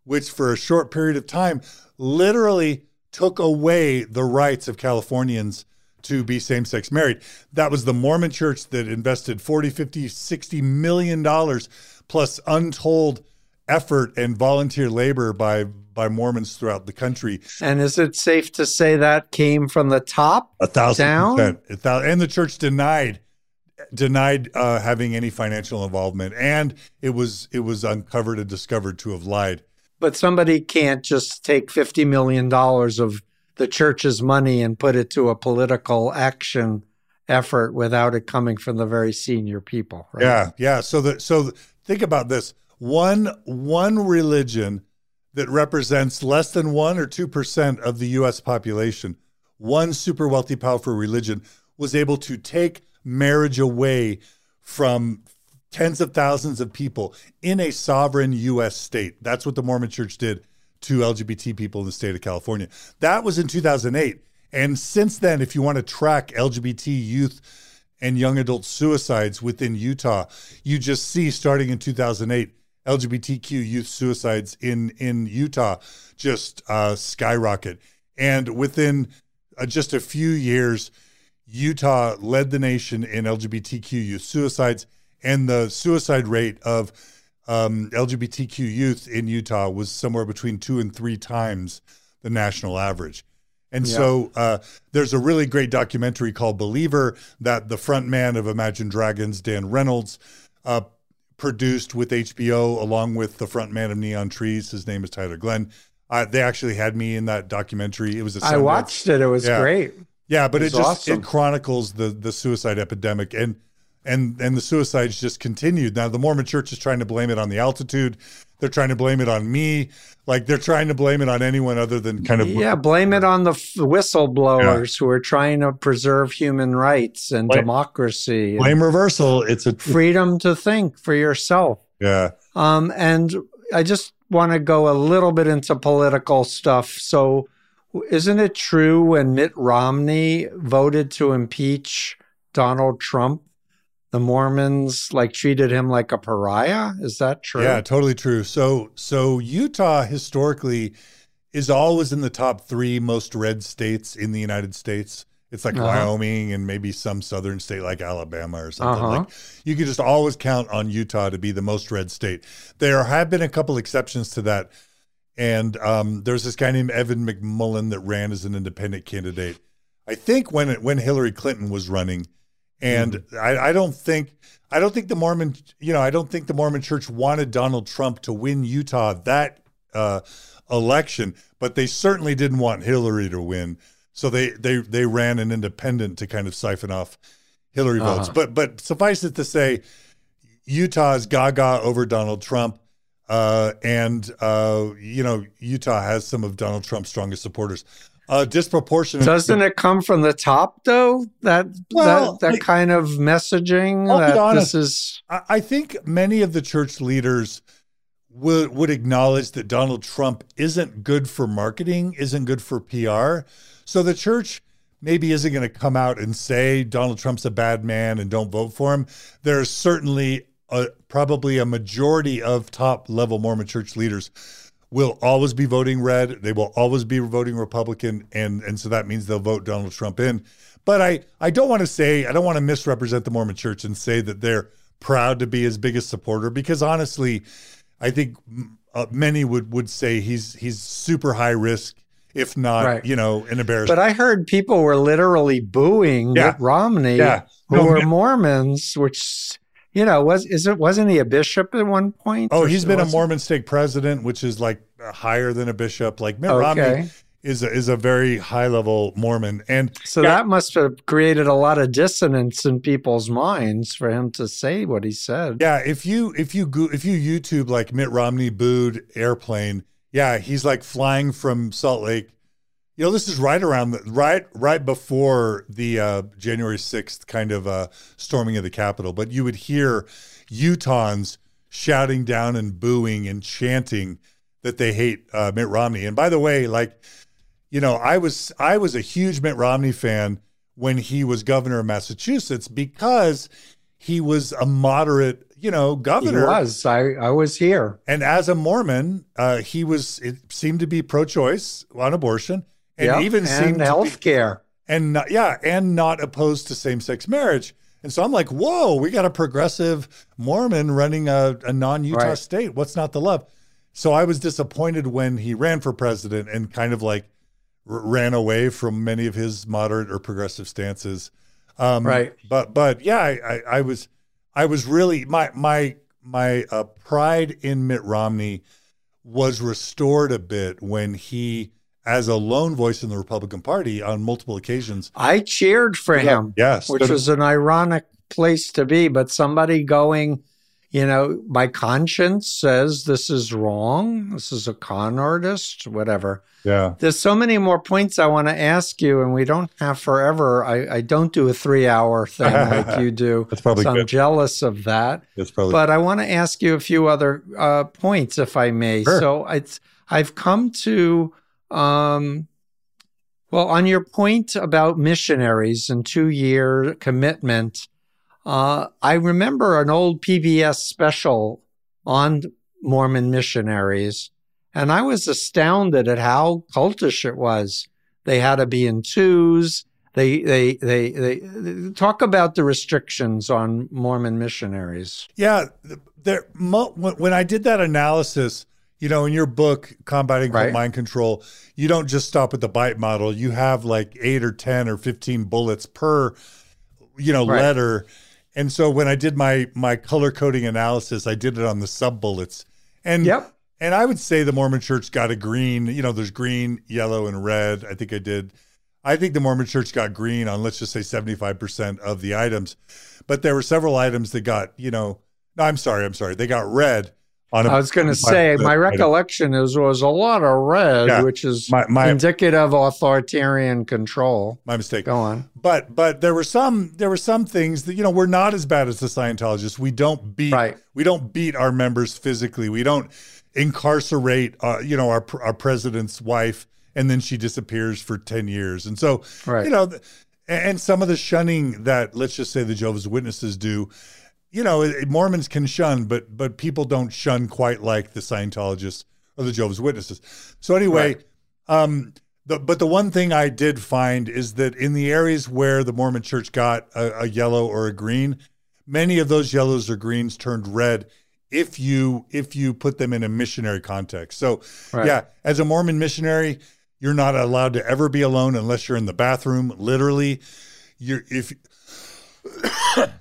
which for a short period of time literally took away the rights of Californians to be same sex married. That was the Mormon church that invested 40, 50, 60 million dollars plus untold effort and volunteer labor by by Mormons throughout the country. And is it safe to say that came from the top a thousand down? percent? A thousand, and the church denied denied uh, having any financial involvement, and it was it was uncovered and discovered to have lied. But somebody can't just take $50 million of the church's money and put it to a political action effort without it coming from the very senior people. Right? Yeah, yeah. So that so think about this: one one religion that represents less than one or two percent of the U.S. population, one super wealthy, powerful religion was able to take marriage away from tens of thousands of people in a sovereign U.S. state. That's what the Mormon Church did to LGBT people in the state of California. That was in 2008. And since then, if you want to track LGBT youth and young adult suicides within Utah, you just see starting in 2008, LGBTQ youth suicides in in Utah just uh, skyrocket. And within uh, just a few years, Utah led the nation in LGBTQ youth suicides and the suicide rate of um, LGBTQ youth in Utah was somewhere between two and three times the national average. And yeah. so uh, there's a really great documentary called Believer that the front man of Imagine Dragons, Dan Reynolds, uh, produced with HBO along with the front man of Neon Trees. His name is Tyler Glenn. Uh, they actually had me in that documentary. It was a I watched it. It was Yeah. great. yeah, but It it, just awesome. it chronicles the the suicide epidemic and and and the suicides just continued. Now the Mormon Church is trying to blame it on the altitude. They're trying to blame it on me. Like they're trying to blame it on anyone other than kind of Yeah, blame it on the f- whistleblowers who are trying to preserve human rights and Blame- democracy and blame reversal. It's a freedom to think for yourself. yeah. Um, and I just want to go a little bit into political stuff. So, isn't it true when Mitt Romney voted to impeach Donald Trump, the Mormons like treated him like a pariah? Is that true? Yeah, totally true. So so Utah historically is always in the top three most red states in the United States. It's like Uh-huh. Wyoming and maybe some southern state like Alabama or something. Uh-huh. Like you could just always count on Utah to be the most red state. There have been a couple exceptions to that. And um, there's this guy named Evan McMullin that ran as an independent candidate. I think when it, when Hillary Clinton was running, and Mm-hmm. I, I don't think I don't think the Mormon you know I don't think the Mormon Church wanted Donald Trump to win Utah that uh, election, but they certainly didn't want Hillary to win. So they they they ran an independent to kind of siphon off Hillary votes. Uh-huh. But but suffice it to say, Utah's gaga over Donald Trump. Uh, and uh, you know, Utah has some of Donald Trump's strongest supporters. Uh, disproportionate. Doesn't it come from the top though? That Well, that that like- kind of messaging I'll be honest. this is I I think many of the church leaders would would acknowledge that Donald Trump isn't good for marketing, isn't good for PR. So the church maybe isn't going to come out and say Donald Trump's a bad man and don't vote for him. There's certainly a, probably a majority of top level Mormon church leaders will always be voting red. They will always be voting Republican, and and so that means they'll vote Donald Trump in. But I I don't want to say I don't want to misrepresent the Mormon Church and say that they're proud to be his biggest supporter because honestly, I think uh, many would would say he's he's super high risk, if not Right. you know an embarrassment. But I heard people were literally booing Yeah. Mitt Romney, Yeah. who No, were Mormons, which you know was is it wasn't he a bishop at one point? Oh, he's been a wasn't- Mormon stake president, which is like higher than a bishop. Like Mitt Romney is a, is a very high level Mormon, and so Yeah. that must have created a lot of dissonance in people's minds for him to say what he said. Yeah, if you if you go, if you YouTube like Mitt Romney booed airplane, yeah, he's like flying from Salt Lake. You know, this is right around the right right before the uh, January sixth kind of uh, storming of the Capitol. But you would hear Utahns shouting down and booing and chanting that they hate uh, Mitt Romney. And by the way, like you know, I was I was a huge Mitt Romney fan when he was governor of Massachusetts because he was a moderate, you know, governor. He was. I I was here. And as a Mormon, uh, he was it seemed to be pro-choice on abortion, and Yep, even and seemed to health be, care. and not, yeah, and not opposed to same-sex marriage. And so I'm like, whoa, we got a progressive Mormon running a, a non-Utah Right. state. What's not the love? So I was disappointed when he ran for president and kind of like r- ran away from many of his moderate or progressive stances. Um, Right. But but yeah, I, I, I was I was really my my my uh, pride in Mitt Romney was restored a bit when he, as a lone voice in the Republican Party, on multiple occasions. I cheered for him. Yes, which was an ironic place to be. But somebody going, you know, my conscience says this is wrong. This is a con artist, whatever. yeah. There's so many more points I want to ask you, and we don't have forever. I, I don't do a three hour thing like you do. That's probably so I'm good. jealous of that. That's probably But I want to ask you a few other uh, points, if I may. Sure. So it's, I've come to, um, well, on your point about missionaries and two year commitment, uh, I remember an old PBS special on Mormon missionaries, and I was astounded at how cultish it was. They had to be in twos. They, they, they, they, they talk about the restrictions on Mormon missionaries. Yeah, when I did that analysis, you know, in your book, Combating Right. Mind Control, you don't just stop at the bite model. You have like eight or ten or fifteen bullets per, you know, Right. letter, And so when I did my my color coding analysis, I did it on the sub bullets. And Yep. and I would say the Mormon Church got a green. You know, there's green, yellow, and red. I think I did. I think the Mormon Church got green on let's just say 75% of the items, but there were several items that got you know. No, I'm sorry, I'm sorry. They got red on. I was going to say, my recollection is was a lot of red, Yeah. which is My my indicative of authoritarian control. my mistake. Go on. But but there were some there were some things that you know we're not as bad as the Scientologists. We don't beat Right. we don't beat our members physically. We don't incarcerate uh, you know our our president's wife and then she disappears for 10 years. And so Right. you know and some of the shunning that let's just say the Jehovah's Witnesses do you know Mormons can shun but but people don't shun quite like the Scientologists or the Jehovah's Witnesses. So anyway, um the, but the one thing I did find is that in the areas where the Mormon church got a, a yellow or a green, many of those yellows or greens turned red if you if you put them in a missionary context. So Right. yeah, as a Mormon missionary, you're not allowed to ever be alone unless you're in the bathroom. Literally, you're if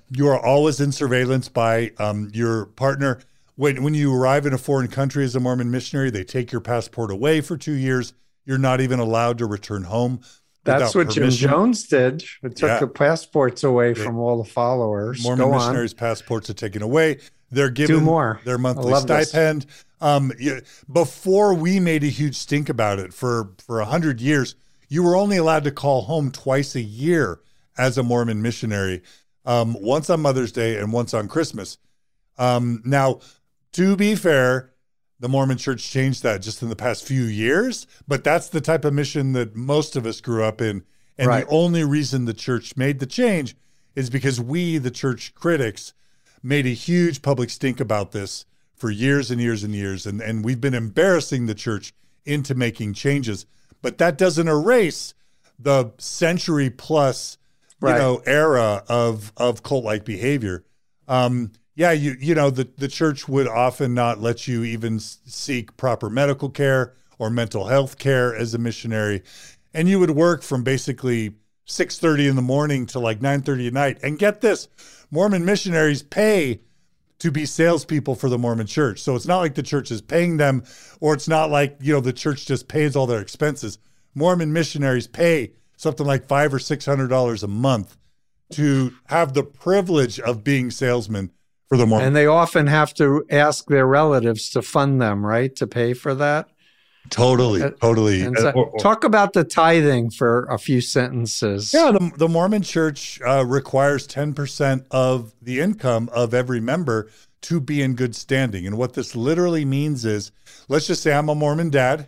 you are always in surveillance by um, your partner. When when you arrive in a foreign country as a Mormon missionary, they take your passport away for two years. You're not even allowed to return home. That's what Jim. Jones did. It took Yeah. the passports away from all the followers. Mormon Go on. missionaries' passports are taken away. They're given more. their monthly stipend. Um, you- before we made a huge stink about it for for a hundred years, you were only allowed to call home twice a year as a Mormon missionary, um, once on Mother's Day and once on Christmas. Um, now, to be fair, the Mormon Church changed that just in the past few years, but that's the type of mission that most of us grew up in. And Right. the only reason the church made the change is because we, the church critics, made a huge public stink about this for years and years and years. And, and we've been embarrassing the church into making changes. But that doesn't erase the century plus, you Right. know, era of of cult like behavior. Um, yeah, you you know the the church would often not let you even seek proper medical care or mental health care as a missionary, and you would work from basically six thirty in the morning to like nine thirty at night. And get this, Mormon missionaries pay to be salespeople for the Mormon church. So it's not like the church is paying them, or it's not like, you know, the church just pays all their expenses. Mormon missionaries pay something like five or six hundred dollars a month to have the privilege of being salesmen for the Mormon. And they often have to ask their relatives to fund them, right? To pay for that. totally, Uh, totally. Uh, so, or- or- talk about the tithing for a few sentences. Yeah, the, the Mormon church uh, requires 10% of the income of every member to be in good standing. And what this literally means is let's just say I'm a Mormon dad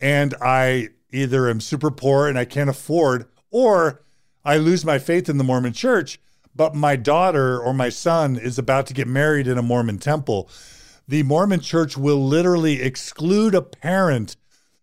and I either am super poor and I can't afford, or I lose my faith in the Mormon church, but my daughter or my son is about to get married in a Mormon temple. The Mormon church will literally exclude a parent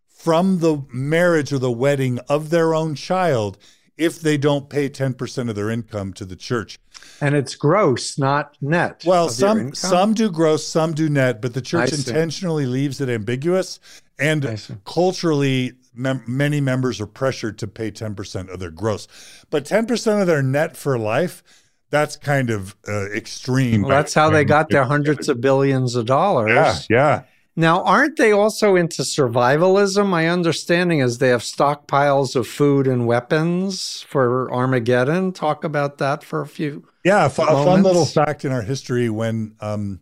from the marriage or the wedding of their own child if they don't pay 10% of their income to the church. And it's gross, not net. Well, some some do gross, some do net, but the church intentionally leaves it ambiguous and culturally mem- many members are pressured to pay 10% of their gross. But 10% of their net for life, that's kind of uh, extreme. Well, that's how they got their hundreds of billions of dollars. Yeah, yeah. Now, aren't they also into survivalism? My understanding is they have stockpiles of food and weapons for Armageddon. Talk about that for a few. Yeah, a fun little fact in our history when um,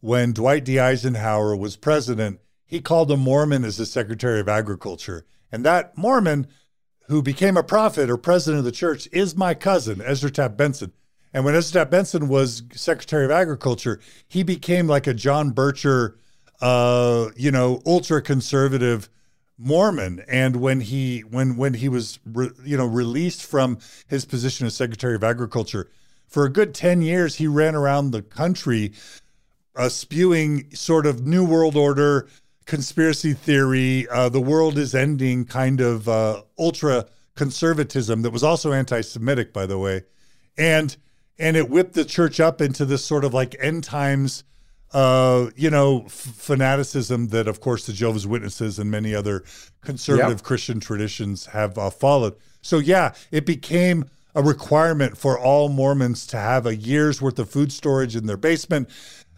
when Dwight D. Eisenhower was president, he called a Mormon as his Secretary of Agriculture, and that Mormon, who became a prophet or president of the church, is my cousin Ezra Taft Benson. And when Ezra Taft Benson was Secretary of Agriculture, he became like a John Bircher, uh, you know, ultra conservative Mormon. And when he when when he was re, you know released from his position as Secretary of Agriculture, for a good ten years he ran around the country, uh, spewing sort of New World Order conspiracy theory, uh, the world is ending kind of uh, ultra conservatism that was also anti-Semitic, by the way, and and it whipped the church up into this sort of like end times uh, you know, f- fanaticism that, of course, the Jehovah's Witnesses and many other conservative Yep. Christian traditions have uh, followed. So, yeah, it became a requirement for all Mormons to have a year's worth of food storage in their basement.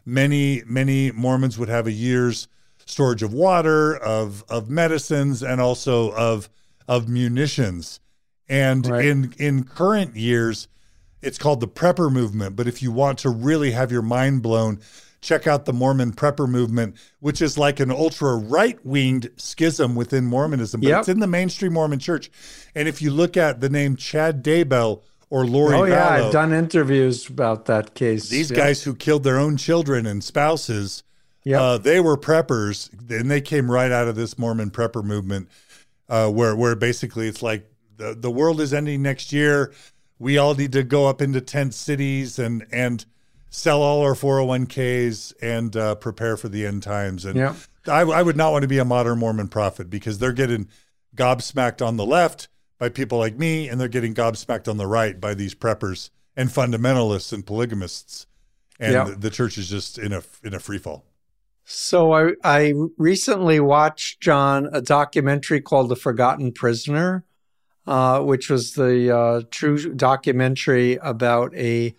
Many, many Mormons would have a year's storage of water, of of medicines, and also of of munitions. And Right. in in current years, it's called the prepper movement. But if you want to really have your mind blown, check out the Mormon prepper movement, which is like an ultra right winged schism within Mormonism, but Yep. it's in the mainstream Mormon church. And if you look at the name Chad Daybell or Lori Oh yeah, Vallow, I've done interviews about that case. these guys who killed their own children and spouses, Yep. uh, they were preppers, and they came right out of this Mormon prepper movement, uh, where where basically it's like the the world is ending next year. We all need to go up into tent cities and and sell all our 401ks and uh, prepare for the end times. And Yep. I, I would not want to be a modern Mormon prophet because they're getting gobsmacked on the left by people like me, and they're getting gobsmacked on the right by these preppers and fundamentalists and polygamists. And Yeah. the, the church is just in a in a free fall. So I I recently watched John a documentary called The Forgotten Prisoner, uh, which was the uh, true documentary about a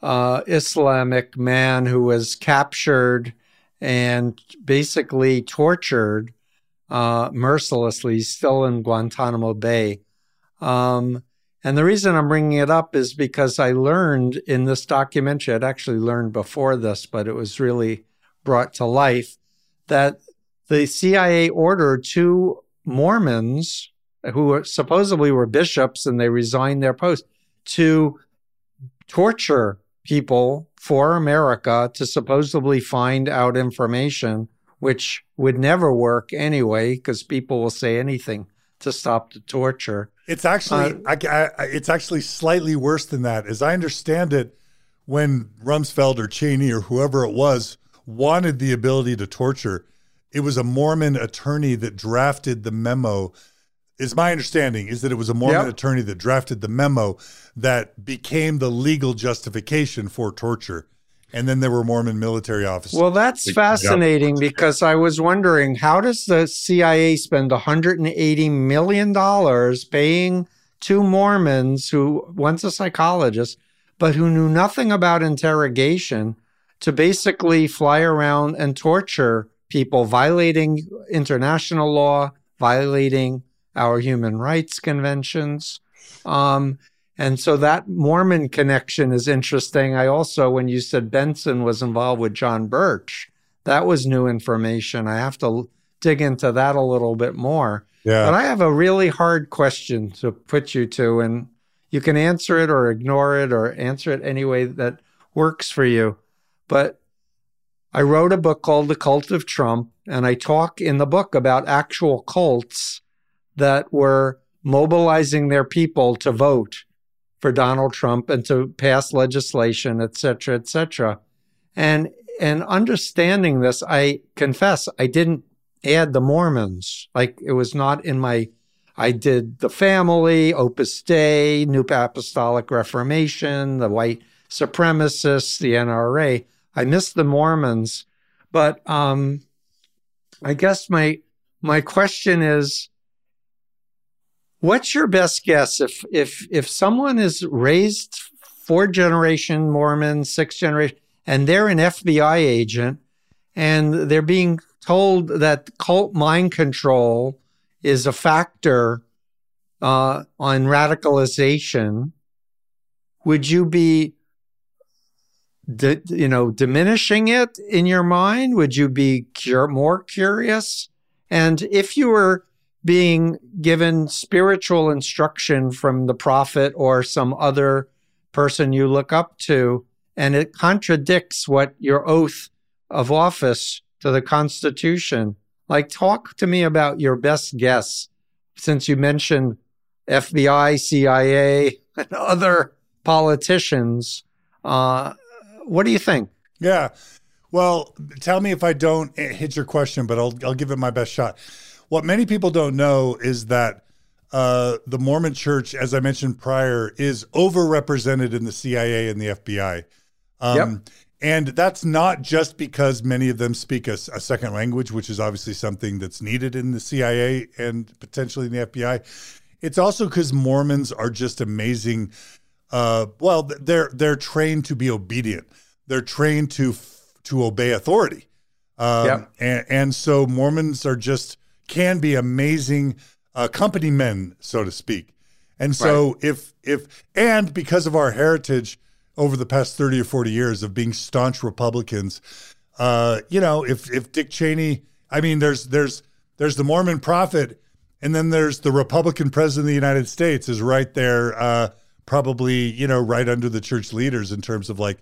uh, Islamic man who was captured and basically tortured uh, mercilessly. Still in Guantanamo Bay. Um, and the reason I'm bringing it up is because I learned in this documentary, I'd actually learned before this, but it was really brought to life that the CIA ordered two Mormons who were, supposedly were bishops and they resigned their post to torture people for America to supposedly find out information, which would never work anyway because people will say anything to stop the torture. It's actually Uh, I, I, it's actually slightly worse than that. As I understand it, when Rumsfeld or Cheney or whoever it was wanted the ability to torture, it was a Mormon attorney that drafted the memo. Is my understanding is that it was a Mormon Yep. attorney that drafted the memo that became the legal justification for torture. And then there were Mormon military officers. Well, that's Yep. fascinating because I was wondering how does the CIA spend 180 million dollars paying two Mormons who one's a psychologist but who knew nothing about interrogation to basically fly around and torture people violating international law, violating our human rights conventions. Um, and so that Mormon connection is interesting. I also, when you said Benson was involved with John Birch, that was new information. I have to dig into that a little bit more. yeah. But I have a really hard question to put you to, and you can answer it or ignore it or answer it any way that works for you. But I wrote a book called The Cult of Trump, and I talk in the book about actual cults that were mobilizing their people to vote for Donald Trump and to pass legislation, et cetera, et cetera. And and understanding this, I confess I didn't add the Mormons. Like it was not in my I did the family, Opus Dei, New Apostolic Reformation, the white supremacists, the NRA. I miss the Mormons. But um I guess my my question is what's your best guess if if if someone is raised four generation Mormon, six generation, and they're an FBI agent and they're being told that cult mind control is a factor uh, on radicalization, would you be, you know, diminishing it in your mind? Would you be cur- more curious? And if you were being given spiritual instruction from the prophet or some other person you look up to, and it contradicts what your oath of office to the Constitution. Like, talk to me about your best guess, since you mentioned FBI, CIA, and other politicians. Uh, what do you think? Yeah. Well, tell me if I don't hit your question, but I'll I'll give it my best shot. What many people don't know is that uh, the Mormon Church, as I mentioned prior, is overrepresented in the CIA and the FBI. Um, Yep. And that's not just because many of them speak a, a second language, which is obviously something that's needed in the CIA and potentially in the FBI. it's also because Mormons are just amazing. Uh, well, they're they're trained to be obedient. They're trained to to obey authority. Um, yep. and, and so Mormons are just can be amazing uh, company men, so to speak. And so right. if if and because of our heritage over the past 30 or 40 years of being staunch Republicans, uh, you know, if if Dick Cheney, I mean, there's there's there's the Mormon prophet, and then there's the Republican president of the United States is right there, uh, probably you know right under the church leaders in terms of like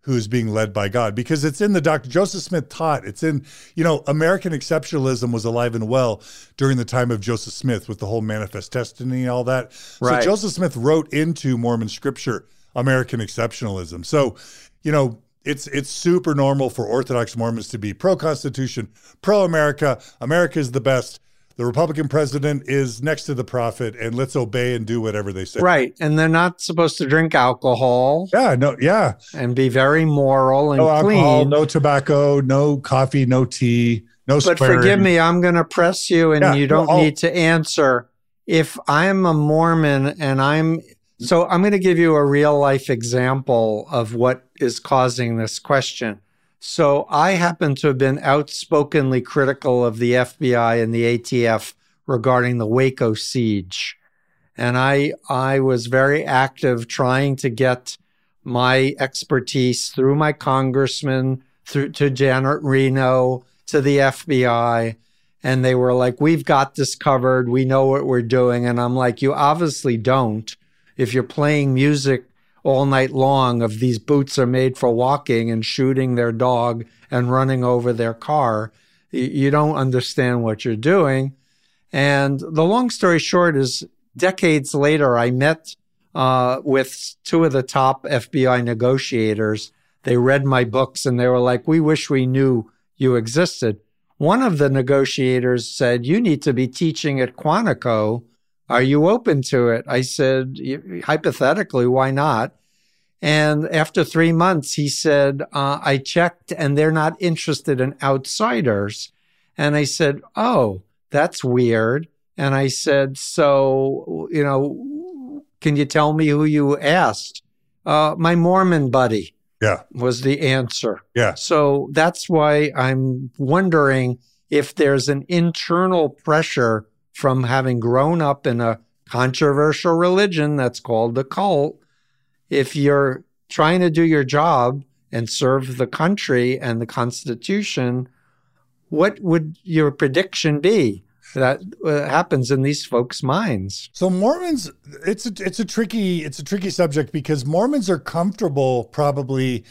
who is being led by God because it's in the Dr. Joseph Smith taught. It's in, you know, American exceptionalism was alive and well during the time of Joseph Smith with the whole manifest destiny and all that. Right. So Joseph Smith wrote into Mormon scripture American exceptionalism. So, you know, it's it's super normal for Orthodox Mormons to be pro Constitution, pro America. America is the best. The Republican president is next to the prophet, and let's obey and do whatever they say. Right, and they're not supposed to drink alcohol. Yeah, no, yeah, and be very moral and no clean. Alcohol, no tobacco, no coffee, no tea, no. But swearing. forgive me, I'm going to press you, and yeah, you don't no, need to answer. If I'm a Mormon and I'm so I'm going to give you a real life example of what is causing this question. So I happen to have been outspokenly critical of the FBI and the ATF regarding the Waco siege. And I I was very active trying to get my expertise through my congressman, through to Janet Reno, to the FBI. And they were like, We've got this covered. We know what we're doing. And I'm like, You obviously don't if you're playing music all night long of these boots are made for walking and shooting their dog and running over their car, you don't understand what you're doing. And the long story short is decades later, I met uh, with two of the top FBI negotiators. They read my books and they were like, We wish we knew you existed. One of the negotiators said, You need to be teaching at Quantico are you open to it? I said, hypothetically, why not? And after three months, he said, uh, I checked and they're not interested in outsiders. And I said, Oh, that's weird. And I said, So, you know, can you tell me who you asked? Uh, my Mormon buddy. Yeah. Was the answer. Yeah. So that's why I'm wondering if there's an internal pressure from having grown up in a controversial religion that's called the cult, if you're trying to do your job and serve the country and the Constitution, what would your prediction be? that uh, happens in these folks' minds. So Mormons, it's a it's a tricky it's a tricky subject because Mormons are comfortable probably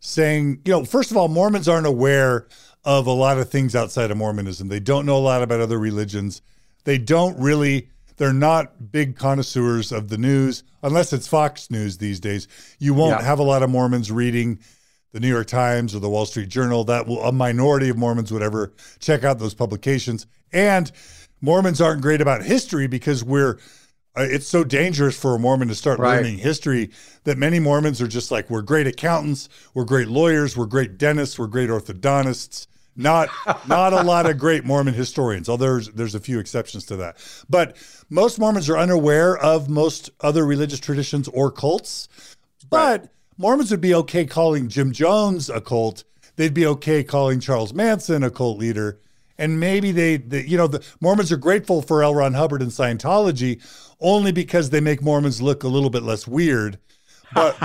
saying, you know, first of all, Mormons aren't aware of a lot of things outside of Mormonism. They don't know a lot about other religions. They don't really, they're not big connoisseurs of the news, unless it's Fox News these days. You won't yeah. have a lot of Mormons reading the New York Times or the Wall Street Journal. That will, a minority of Mormons would ever check out those publications. And Mormons aren't great about history because we're, uh, it's so dangerous for a Mormon to start right. learning history that many Mormons are just like, we're great accountants, we're great lawyers, we're great dentists, we're great orthodontists. Not not a lot of great Mormon historians, although there's there's a few exceptions to that. But most Mormons are unaware of most other religious traditions or cults. But right. Mormons would be okay calling Jim Jones a cult. They'd be okay calling Charles Manson a cult leader. And maybe they, they, you know, the Mormons are grateful for L. Ron Hubbard and Scientology only because they make Mormons look a little bit less weird. But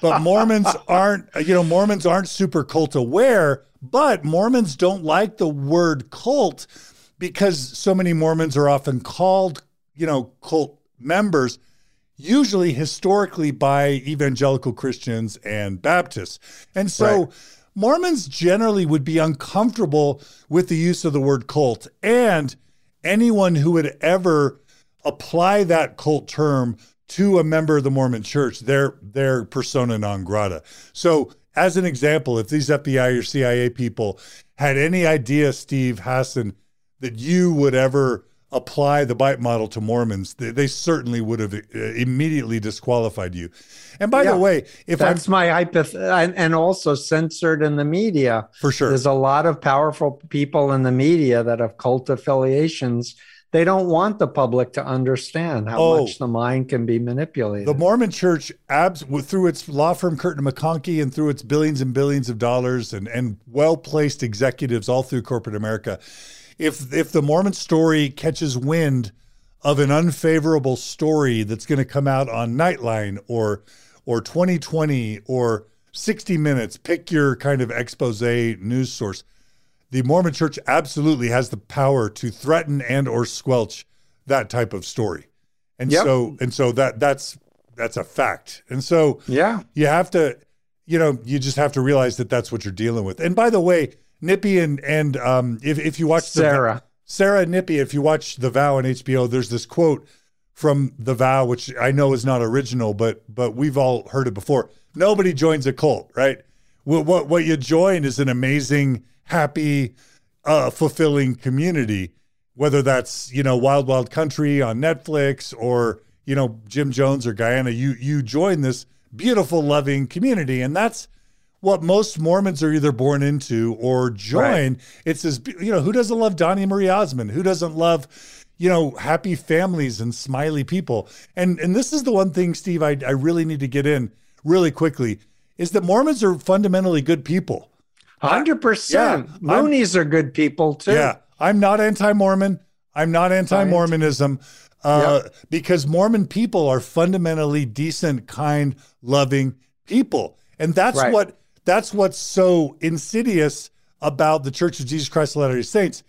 but Mormons aren't, you know, Mormons aren't super cult aware but Mormons don't like the word cult because so many Mormons are often called, you know, cult members, usually historically by evangelical Christians and Baptists. And so right. Mormons generally would be uncomfortable with the use of the word cult. And anyone who would ever apply that cult term to a member of the Mormon church, they're, they're persona non grata. So as an example, if these FBI or CIA people had any idea, Steve Hassan, that you would ever apply the BITE model to Mormons, they, they certainly would have uh, immediately disqualified you. And by yeah, the way, if that's I'm, my hypothesis, and, and also censored in the media, for sure, there's a lot of powerful people in the media that have cult affiliations they don't want the public to understand how Oh. much the mind can be manipulated. The Mormon Church, abs- through its law firm Kirton McConkie, and through its billions and billions of dollars, and and well placed executives all through corporate America, if if the Mormon story catches wind of an unfavorable story that's going to come out on Nightline or or 2020 or 60 Minutes, pick your kind of expose news source. The Mormon Church absolutely has the power to threaten and or squelch that type of story. And Yep. so and so that that's that's a fact. And so yeah. you have to you know you just have to realize that that's what you're dealing with. And by the way, Nippy and and um if if you watch the Sarah. Sarah Nippy, if you watch The Vow on HBO, there's this quote from The Vow, which I know is not original, but but we've all heard it before. Nobody joins a cult, right? What what, what you join is an amazing, happy, uh, fulfilling community. Whether that's you know Wild Wild Country on Netflix or you know Jim Jones or Guyana, you you join this beautiful, loving community, and that's what most Mormons are either born into or join. It's this, you know, who doesn't love Donny Marie Osmond? Who doesn't love, you know, happy families and smiley people? And and this is the one thing, Steve, I, I really need to get in really quickly is that Mormons are fundamentally good people. Hundred percent. Yeah, I'm- Moonies are good people too. Yeah, I'm not anti-Mormon. I'm not anti-Mormonism uh, because Mormon people are fundamentally decent, kind, loving people, and that's Right. what that's what's so insidious about the Church of Jesus Christ of Latter-day Saints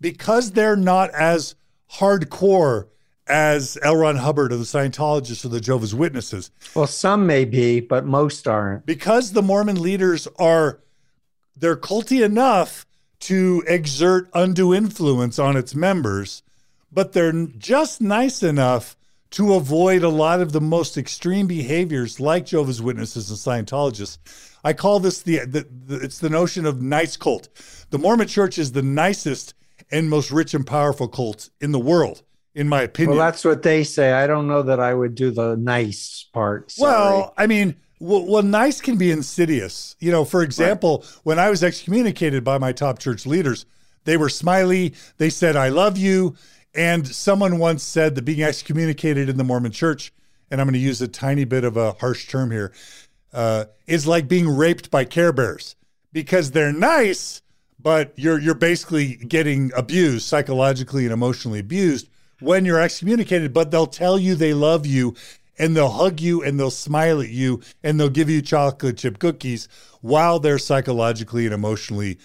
because they're not as hardcore as L. Ron Hubbard or the Scientologists or the Jehovah's Witnesses Well, some may be, but most aren't. because the Mormon leaders are they're culty enough to exert undue influence on its members, but they're just nice enough to avoid a lot of the most extreme behaviors like Jehovah's Witnesses and Scientologists. I call this the, the, the it's the notion of nice cult. The Mormon church is the nicest and most rich and powerful cult in the world, in my opinion. Well, that's what they say. I don't know that I would do the nice part. Sorry. Well, I mean, well, well, nice can be insidious. You know, for example, when I was excommunicated by my top church leaders, they were smiley. They said, I love you. And someone once said that being excommunicated in the Mormon church, and I'm going to use a tiny bit of a harsh term here, uh, is like being raped by Care Bears because they're nice, but you're you're basically getting abused psychologically and emotionally abused when you're excommunicated. But they'll tell you they love you, and they'll hug you, and they'll smile at you, and they'll give you chocolate chip cookies while they're psychologically and emotionally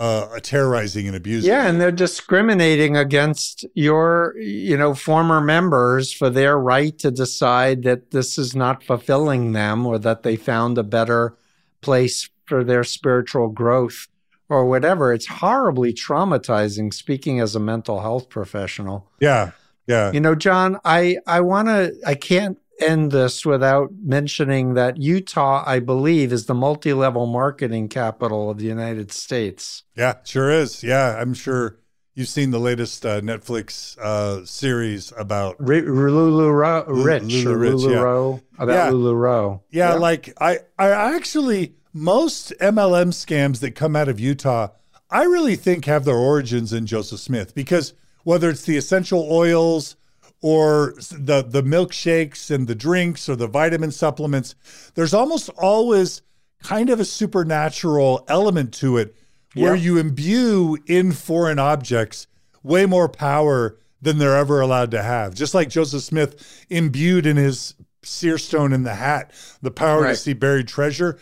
uh, terrorizing and abusing. yeah, and they're discriminating against your, you know, former members for their right to decide that this is not fulfilling them or that they found a better place for their spiritual growth or whatever. It's horribly traumatizing speaking as a mental health professional. yeah, yeah. You know, John, I I want to I can't end this without mentioning that Utah, I believe, is the multi-level marketing capital of the United States. Yeah, sure is. Yeah, I'm sure you've seen the latest uh, Netflix uh, series about. R- Lulu Ro- Rich LuLaRich, Lulu yeah. Row about Yeah. LuLaRoe. Yeah, like I, I actually most MLM scams that come out of Utah, I really think have their origins in Joseph Smith because whether it's the essential oils or the the milkshakes and the drinks or the vitamin supplements, there's almost always kind of a supernatural element to it where Yeah. you imbue in foreign objects way more power than they're ever allowed to have. Just like Joseph Smith imbued in his seer stone in the hat the power to see buried treasure.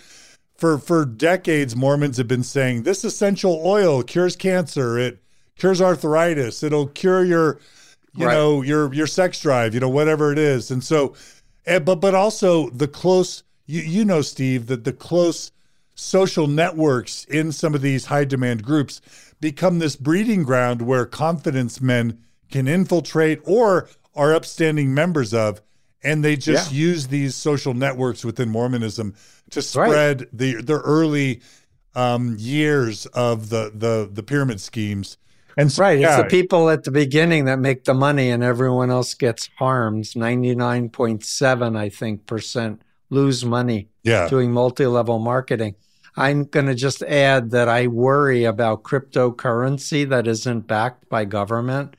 For for decades, Mormons have been saying this essential oil cures cancer. It cures arthritis. It'll cure your, you Right. know, your your sex drive. You know, whatever it is. And so, eh, but but also the close. You you know, Steve, that the close social networks in some of these high demand groups become this breeding ground where confidence men can infiltrate or are upstanding members of and they just use these social networks within mormonism to spread the the early um, years of the the the pyramid schemes and so, Right. It's the people at the beginning that make the money and everyone else gets harmed. 99.7, I think, percent lose money yeah doing multi level marketing. I'm going to just add that I worry about cryptocurrency that isn't backed by government.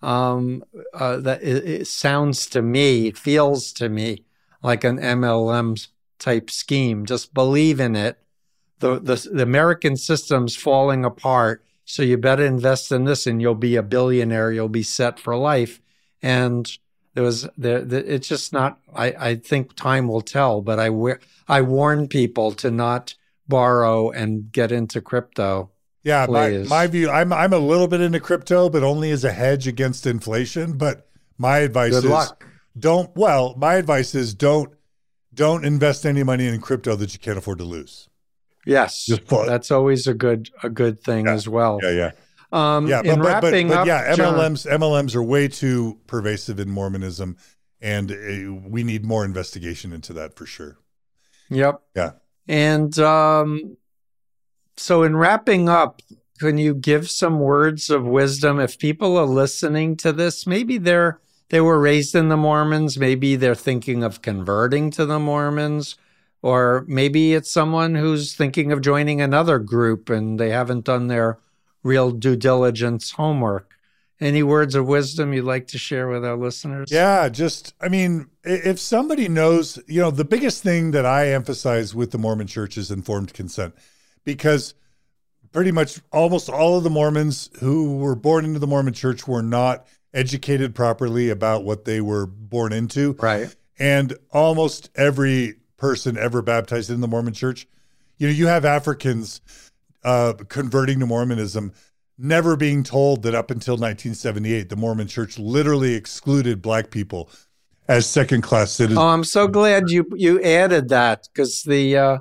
um, uh, that it, it sounds to me, feels to me like an MLM type scheme. Just believe in it. The, the, the American system's falling apart. So you better invest in this and you'll be a billionaire. You'll be set for life. And there was there, it's just not, I, I think time will tell, but I, I warn people to not borrow and get into crypto. Yeah, my, my view, I'm I'm a little bit into crypto, but only as a hedge against inflation. But my advice Good is luck. don't. Well, my advice is don't don't invest any money in crypto that you can't afford to lose. Yes, that's always a good a good thing yeah. as well. Yeah, yeah. Um, yeah, but, but, but, but, up, yeah, MLMs John, MLMs are way too pervasive in Mormonism, and uh, we need more investigation into that for sure. Yep. Yeah. And um, so, in wrapping up, can you give some words of wisdom if people are listening to this? Maybe they're they were raised in the Mormons, maybe they're thinking of converting to the Mormons, or maybe it's someone who's thinking of joining another group and they haven't done their real due diligence homework. Any words of wisdom you'd like to share with our listeners? Yeah, just, I mean, if somebody knows, you know, the biggest thing that I emphasize with the Mormon church is informed consent because pretty much almost all of the Mormons who were born into the Mormon church were not educated properly about what they were born into. Right. And almost every person ever baptized in the Mormon church, you know, you have Africans uh, converting to Mormonism, never being told that up until 1978, the Mormon church literally excluded black people as second class citizens. Oh, I'm so glad you you added that because the uh,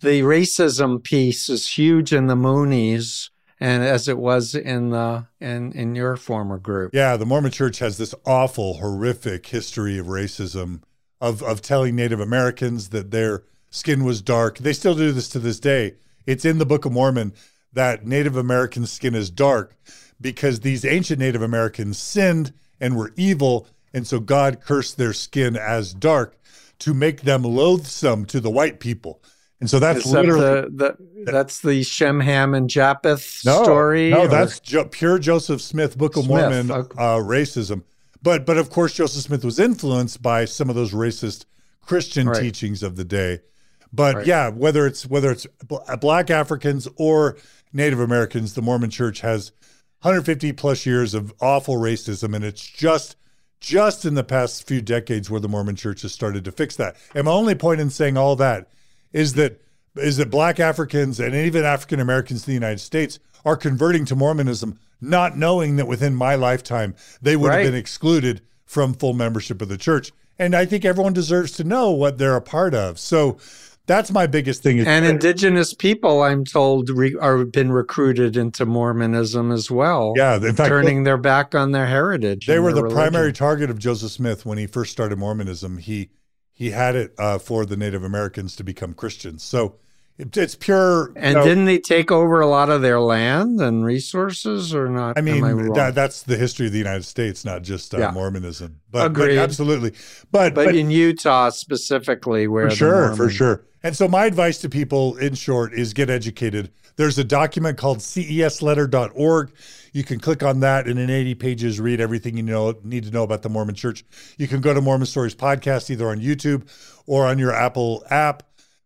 the racism piece is huge in the Moonies and as it was in the in in your former group. Yeah, the Mormon Church has this awful, horrific history of racism, of of telling Native Americans that their skin was dark. They still do this to this day. It's in the Book of Mormon that Native American skin is dark because these ancient Native Americans sinned and were evil, and so God cursed their skin as dark to make them loathsome to the white people. And so that's literally the, the, that's the Shem, Ham, and Japheth no, story. No, or- that's jo- pure Joseph Smith, Book of Smith, Mormon okay. uh, racism. But but of course, Joseph Smith was influenced by some of those racist Christian Right. teachings of the day. But Right. yeah, whether it's whether it's uh, Black Africans or Native Americans, the Mormon Church has 150 plus years of awful racism, and it's just just in the past few decades where the Mormon Church has started to fix that. And my only point in saying all that is that is that black Africans and even African Americans in the United States are converting to Mormonism, not knowing that within my lifetime they would Right. have been excluded from full membership of the church. And I think everyone deserves to know what they're a part of. So that's my biggest thing. and indigenous people, I'm told, re- are been recruited into Mormonism as well. yeah, in fact, turning their back on their heritage. they were the primary target of Joseph Smith when he first started Mormonism. He he had it uh, for the Native Americans to become Christians. So it's pure. And you know, didn't they take over a lot of their land and resources, or not? I mean, wrong? that, that's the history of the United States, not just uh, Yeah. Mormonism. But, but absolutely. But, but, but, in Utah specifically, where for sure, for sure. And so my advice to people, in short, is get educated. There's a document called cesletter.org. You can click on that and in 80 pages read everything you know need to know about the Mormon Church. You can go to Mormon Stories podcast either on YouTube or on your Apple app.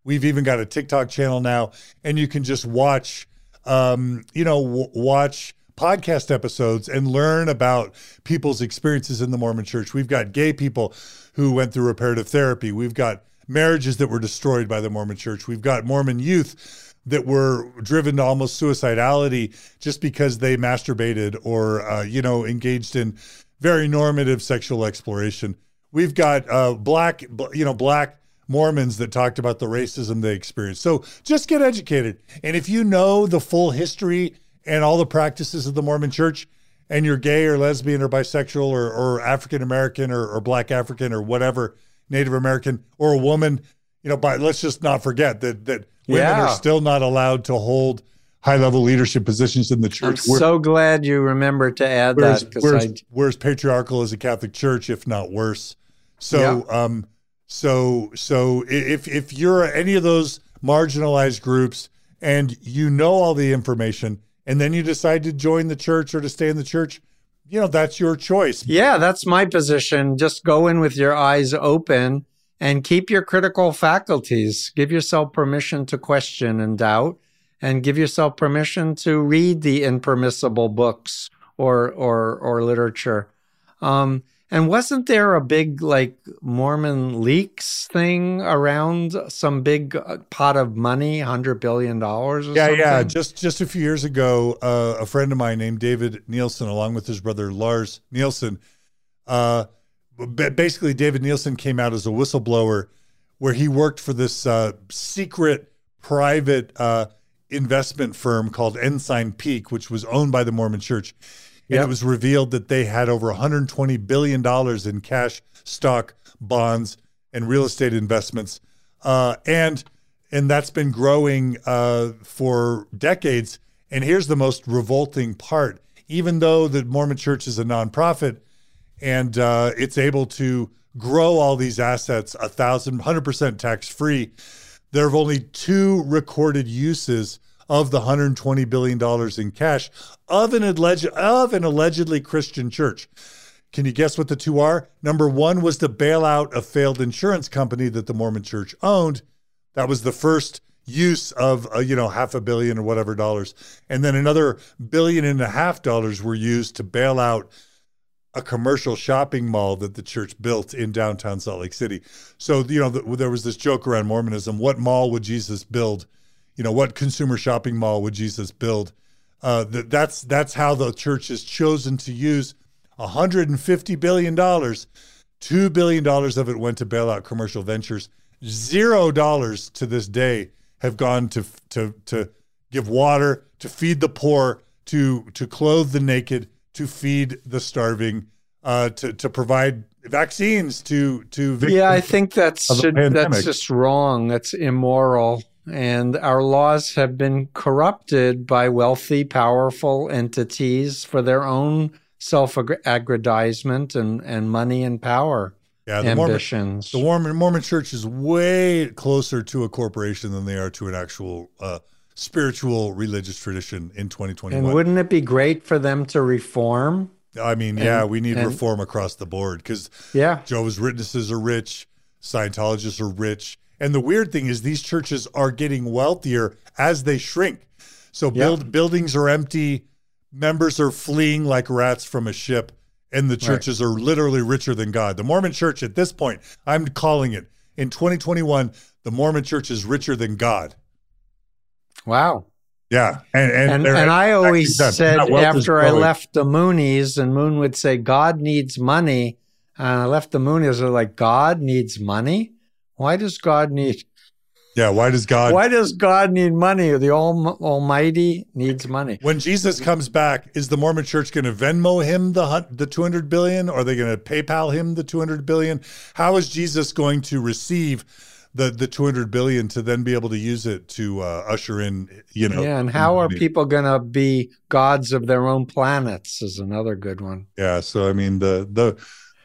We've even got a TikTok channel now, and you can just watch, um, you know, w- watch podcast episodes and learn about people's experiences in the Mormon Church. We've got gay people who went through reparative therapy. We've got marriages that were destroyed by the Mormon Church. We've got Mormon youth that were driven to almost suicidality just because they masturbated or, uh, you know, engaged in very normative sexual exploration. We've got uh, black, you know, black Mormons that talked about the racism they experienced. So just get educated. And if you know the full history and all the practices of the Mormon church, and you're gay or lesbian or bisexual or, or African American or, or black African or whatever, Native American or a woman, you know, but let's just not forget that that women Yeah. are still not allowed to hold high level leadership positions in the church. I'm. We're- so glad you remembered to add we're, that as, because we're, I as, we're as patriarchal as a Catholic Church, if not worse. So, um, so, so if if you're any of those marginalized groups and you know all the information, and then you decide to join the church or to stay in the church, you know, that's your choice. Yeah, that's my position. Just go in with your eyes open and keep your critical faculties. Give yourself permission to question and doubt and give yourself permission to read the impermissible books or or or literature. Um, and wasn't there a big like Mormon leaks thing around some big uh, pot of money, hundred billion dollars? Yeah, something? yeah. Just just a few years ago, uh, a friend of mine named David Nielsen, along with his brother Lars Nielsen, uh, basically David Nielsen came out as a whistleblower, where he worked for this uh, secret private uh, investment firm called Ensign Peak, which was owned by the Mormon Church and Yep. it was revealed that they had over 120 billion dollars in cash, stock, bonds, and real estate investments, uh, and and that's been growing uh, for decades. And here's the most revolting part: even though the Mormon Church is a nonprofit and uh, it's able to grow all these assets a thousand, hundred percent tax free, there have only two recorded uses of the 120 billion dollars in cash of an alleged of an allegedly Christian church. Can you guess what the two are? Number one was to bail out a failed insurance company that the Mormon Church owned. That was the first use of uh, you know half a billion or whatever dollars, and then another billion and a half dollars were used to bail out a commercial shopping mall that the church built in downtown Salt Lake City. So you know th- there was this joke around Mormonism: what mall would Jesus build? You know, what consumer shopping mall would Jesus build? Uh, that that's that's how the church has chosen to use 150 billion dollars. Two billion dollars of it went to bail out commercial ventures. Zero dollars to this day have gone to to to give water, to feed the poor, to to clothe the naked, to feed the starving, uh, to to provide vaccines to to victims. Yeah, I think that's should, that's just wrong. That's immoral. And our laws have been corrupted by wealthy, powerful entities for their own self-aggrandizement and, and money and power yeah, the Mormon, the Mormon Mormon Church is way closer to a corporation than they are to an actual uh, spiritual religious tradition in 2021. and wouldn't it be great for them to reform? I mean, yeah, and- we need and- reform across the board because Yeah. Jehovah's Witnesses are rich, Scientologists are rich. And the weird thing is these churches are getting wealthier as they shrink. So build buildings are empty, members are fleeing like rats from a ship, and the churches are literally richer than God. The Mormon church at this point, I'm calling it in 2021, the Mormon church is richer than God. Wow. Yeah. And and, And, and I always said that wealth is after I left the Moonies, and Moon would say, God needs money. And I left the Moonies, they're like, God needs money? Why does God need Yeah, why does God Why does God need money? The Alm- Almighty needs money. When Jesus comes back, is the Mormon Church going to Venmo him the the 200 billion? Or are they going to PayPal him the 200 billion? How is Jesus going to receive the the 200 billion to then be able to use it to uh, usher in, you know? Yeah, and how are people going to be gods of their own planets? Is another good one. Yeah, so I mean the the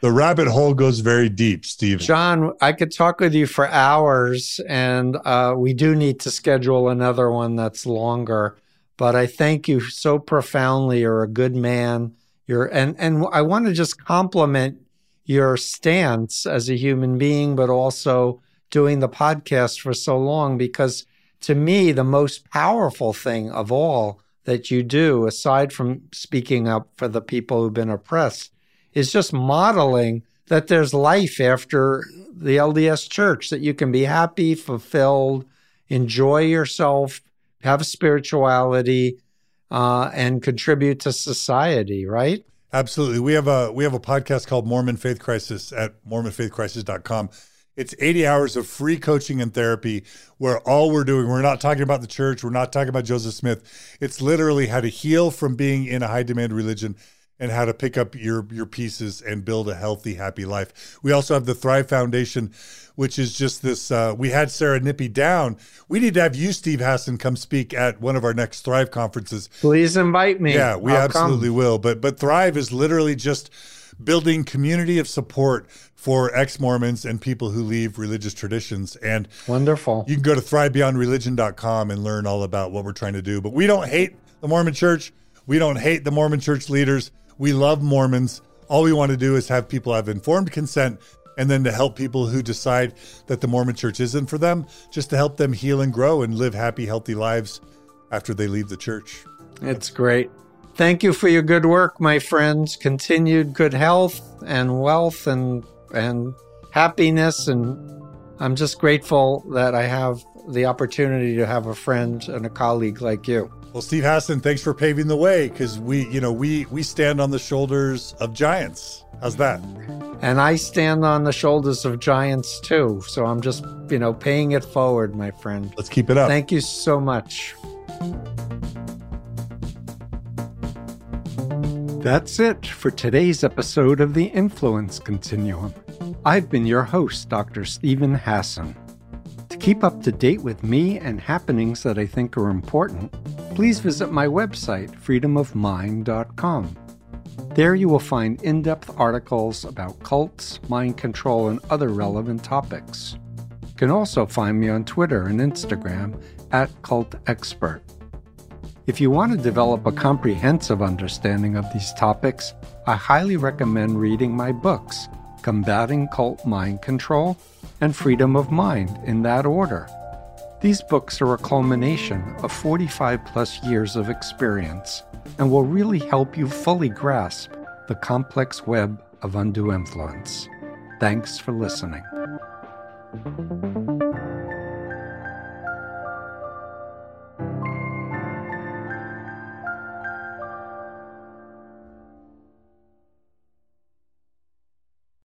the rabbit hole goes very deep, Steve. John, I could talk with you for hours, and uh, we do need to schedule another one that's longer. But I thank you so profoundly. You're a good man. You're and and I want to just compliment your stance as a human being, but also doing the podcast for so long because to me the most powerful thing of all that you do aside from speaking up for the people who've been oppressed is just modeling that there's life after the LDS church that you can be happy fulfilled enjoy yourself have spirituality uh, and contribute to society right Absolutely. We have a we have a podcast called Mormon Faith Crisis at mormonfaithcrisis.com. It's 80 hours of free coaching and therapy where all we're doing, we're not talking about the church, we're not talking about Joseph Smith. It's literally how to heal from being in a high demand religion and how to pick up your your pieces and build a healthy, happy life. We also have the Thrive Foundation, which is just this. Uh, we had Sarah Nippy down. We need to have you, Steve Hassan, come speak at one of our next Thrive conferences. please invite me Yeah, we I'll come. absolutely will. But but Thrive is literally just building community of support for ex-Mormons and people who leave religious traditions. And wonderful you can go to thrivebeyondreligion.com and learn all about what we're trying to do. But we don't hate the Mormon church. We don't hate the Mormon church leaders. We love Mormons. All we want to do is have people have informed consent and then to help people who decide that the Mormon church isn't for them, just to help them heal and grow and live happy, healthy lives after they leave the church. It's great. Thank you for your good work, my friends. Continued good health and wealth and and happiness and I'm just grateful that I have the opportunity to have a friend and a colleague like you. Well, Steve Hassan, thanks for paving the way because we, you know, we we stand on the shoulders of giants. How's that? And I stand on the shoulders of giants too. So I'm just, you know, paying it forward, my friend. Let's keep it up. Thank you so much. That's it for today's episode of the Influence Continuum. I've been your host, Dr. Steven Hassan. Keep up to date with me and happenings that I think are important, please visit my website, freedomofmind.com. There you will find in depth articles about cults, mind control, and other relevant topics. You can also find me on Twitter and Instagram at Cult Expert. If you want to develop a comprehensive understanding of these topics, I highly recommend reading my books, Combating Cult Mind Control and Freedom of Mind, in that order. These books are a culmination of 45 plus years of experience and will really help you fully grasp the complex web of undue influence. Thanks for listening.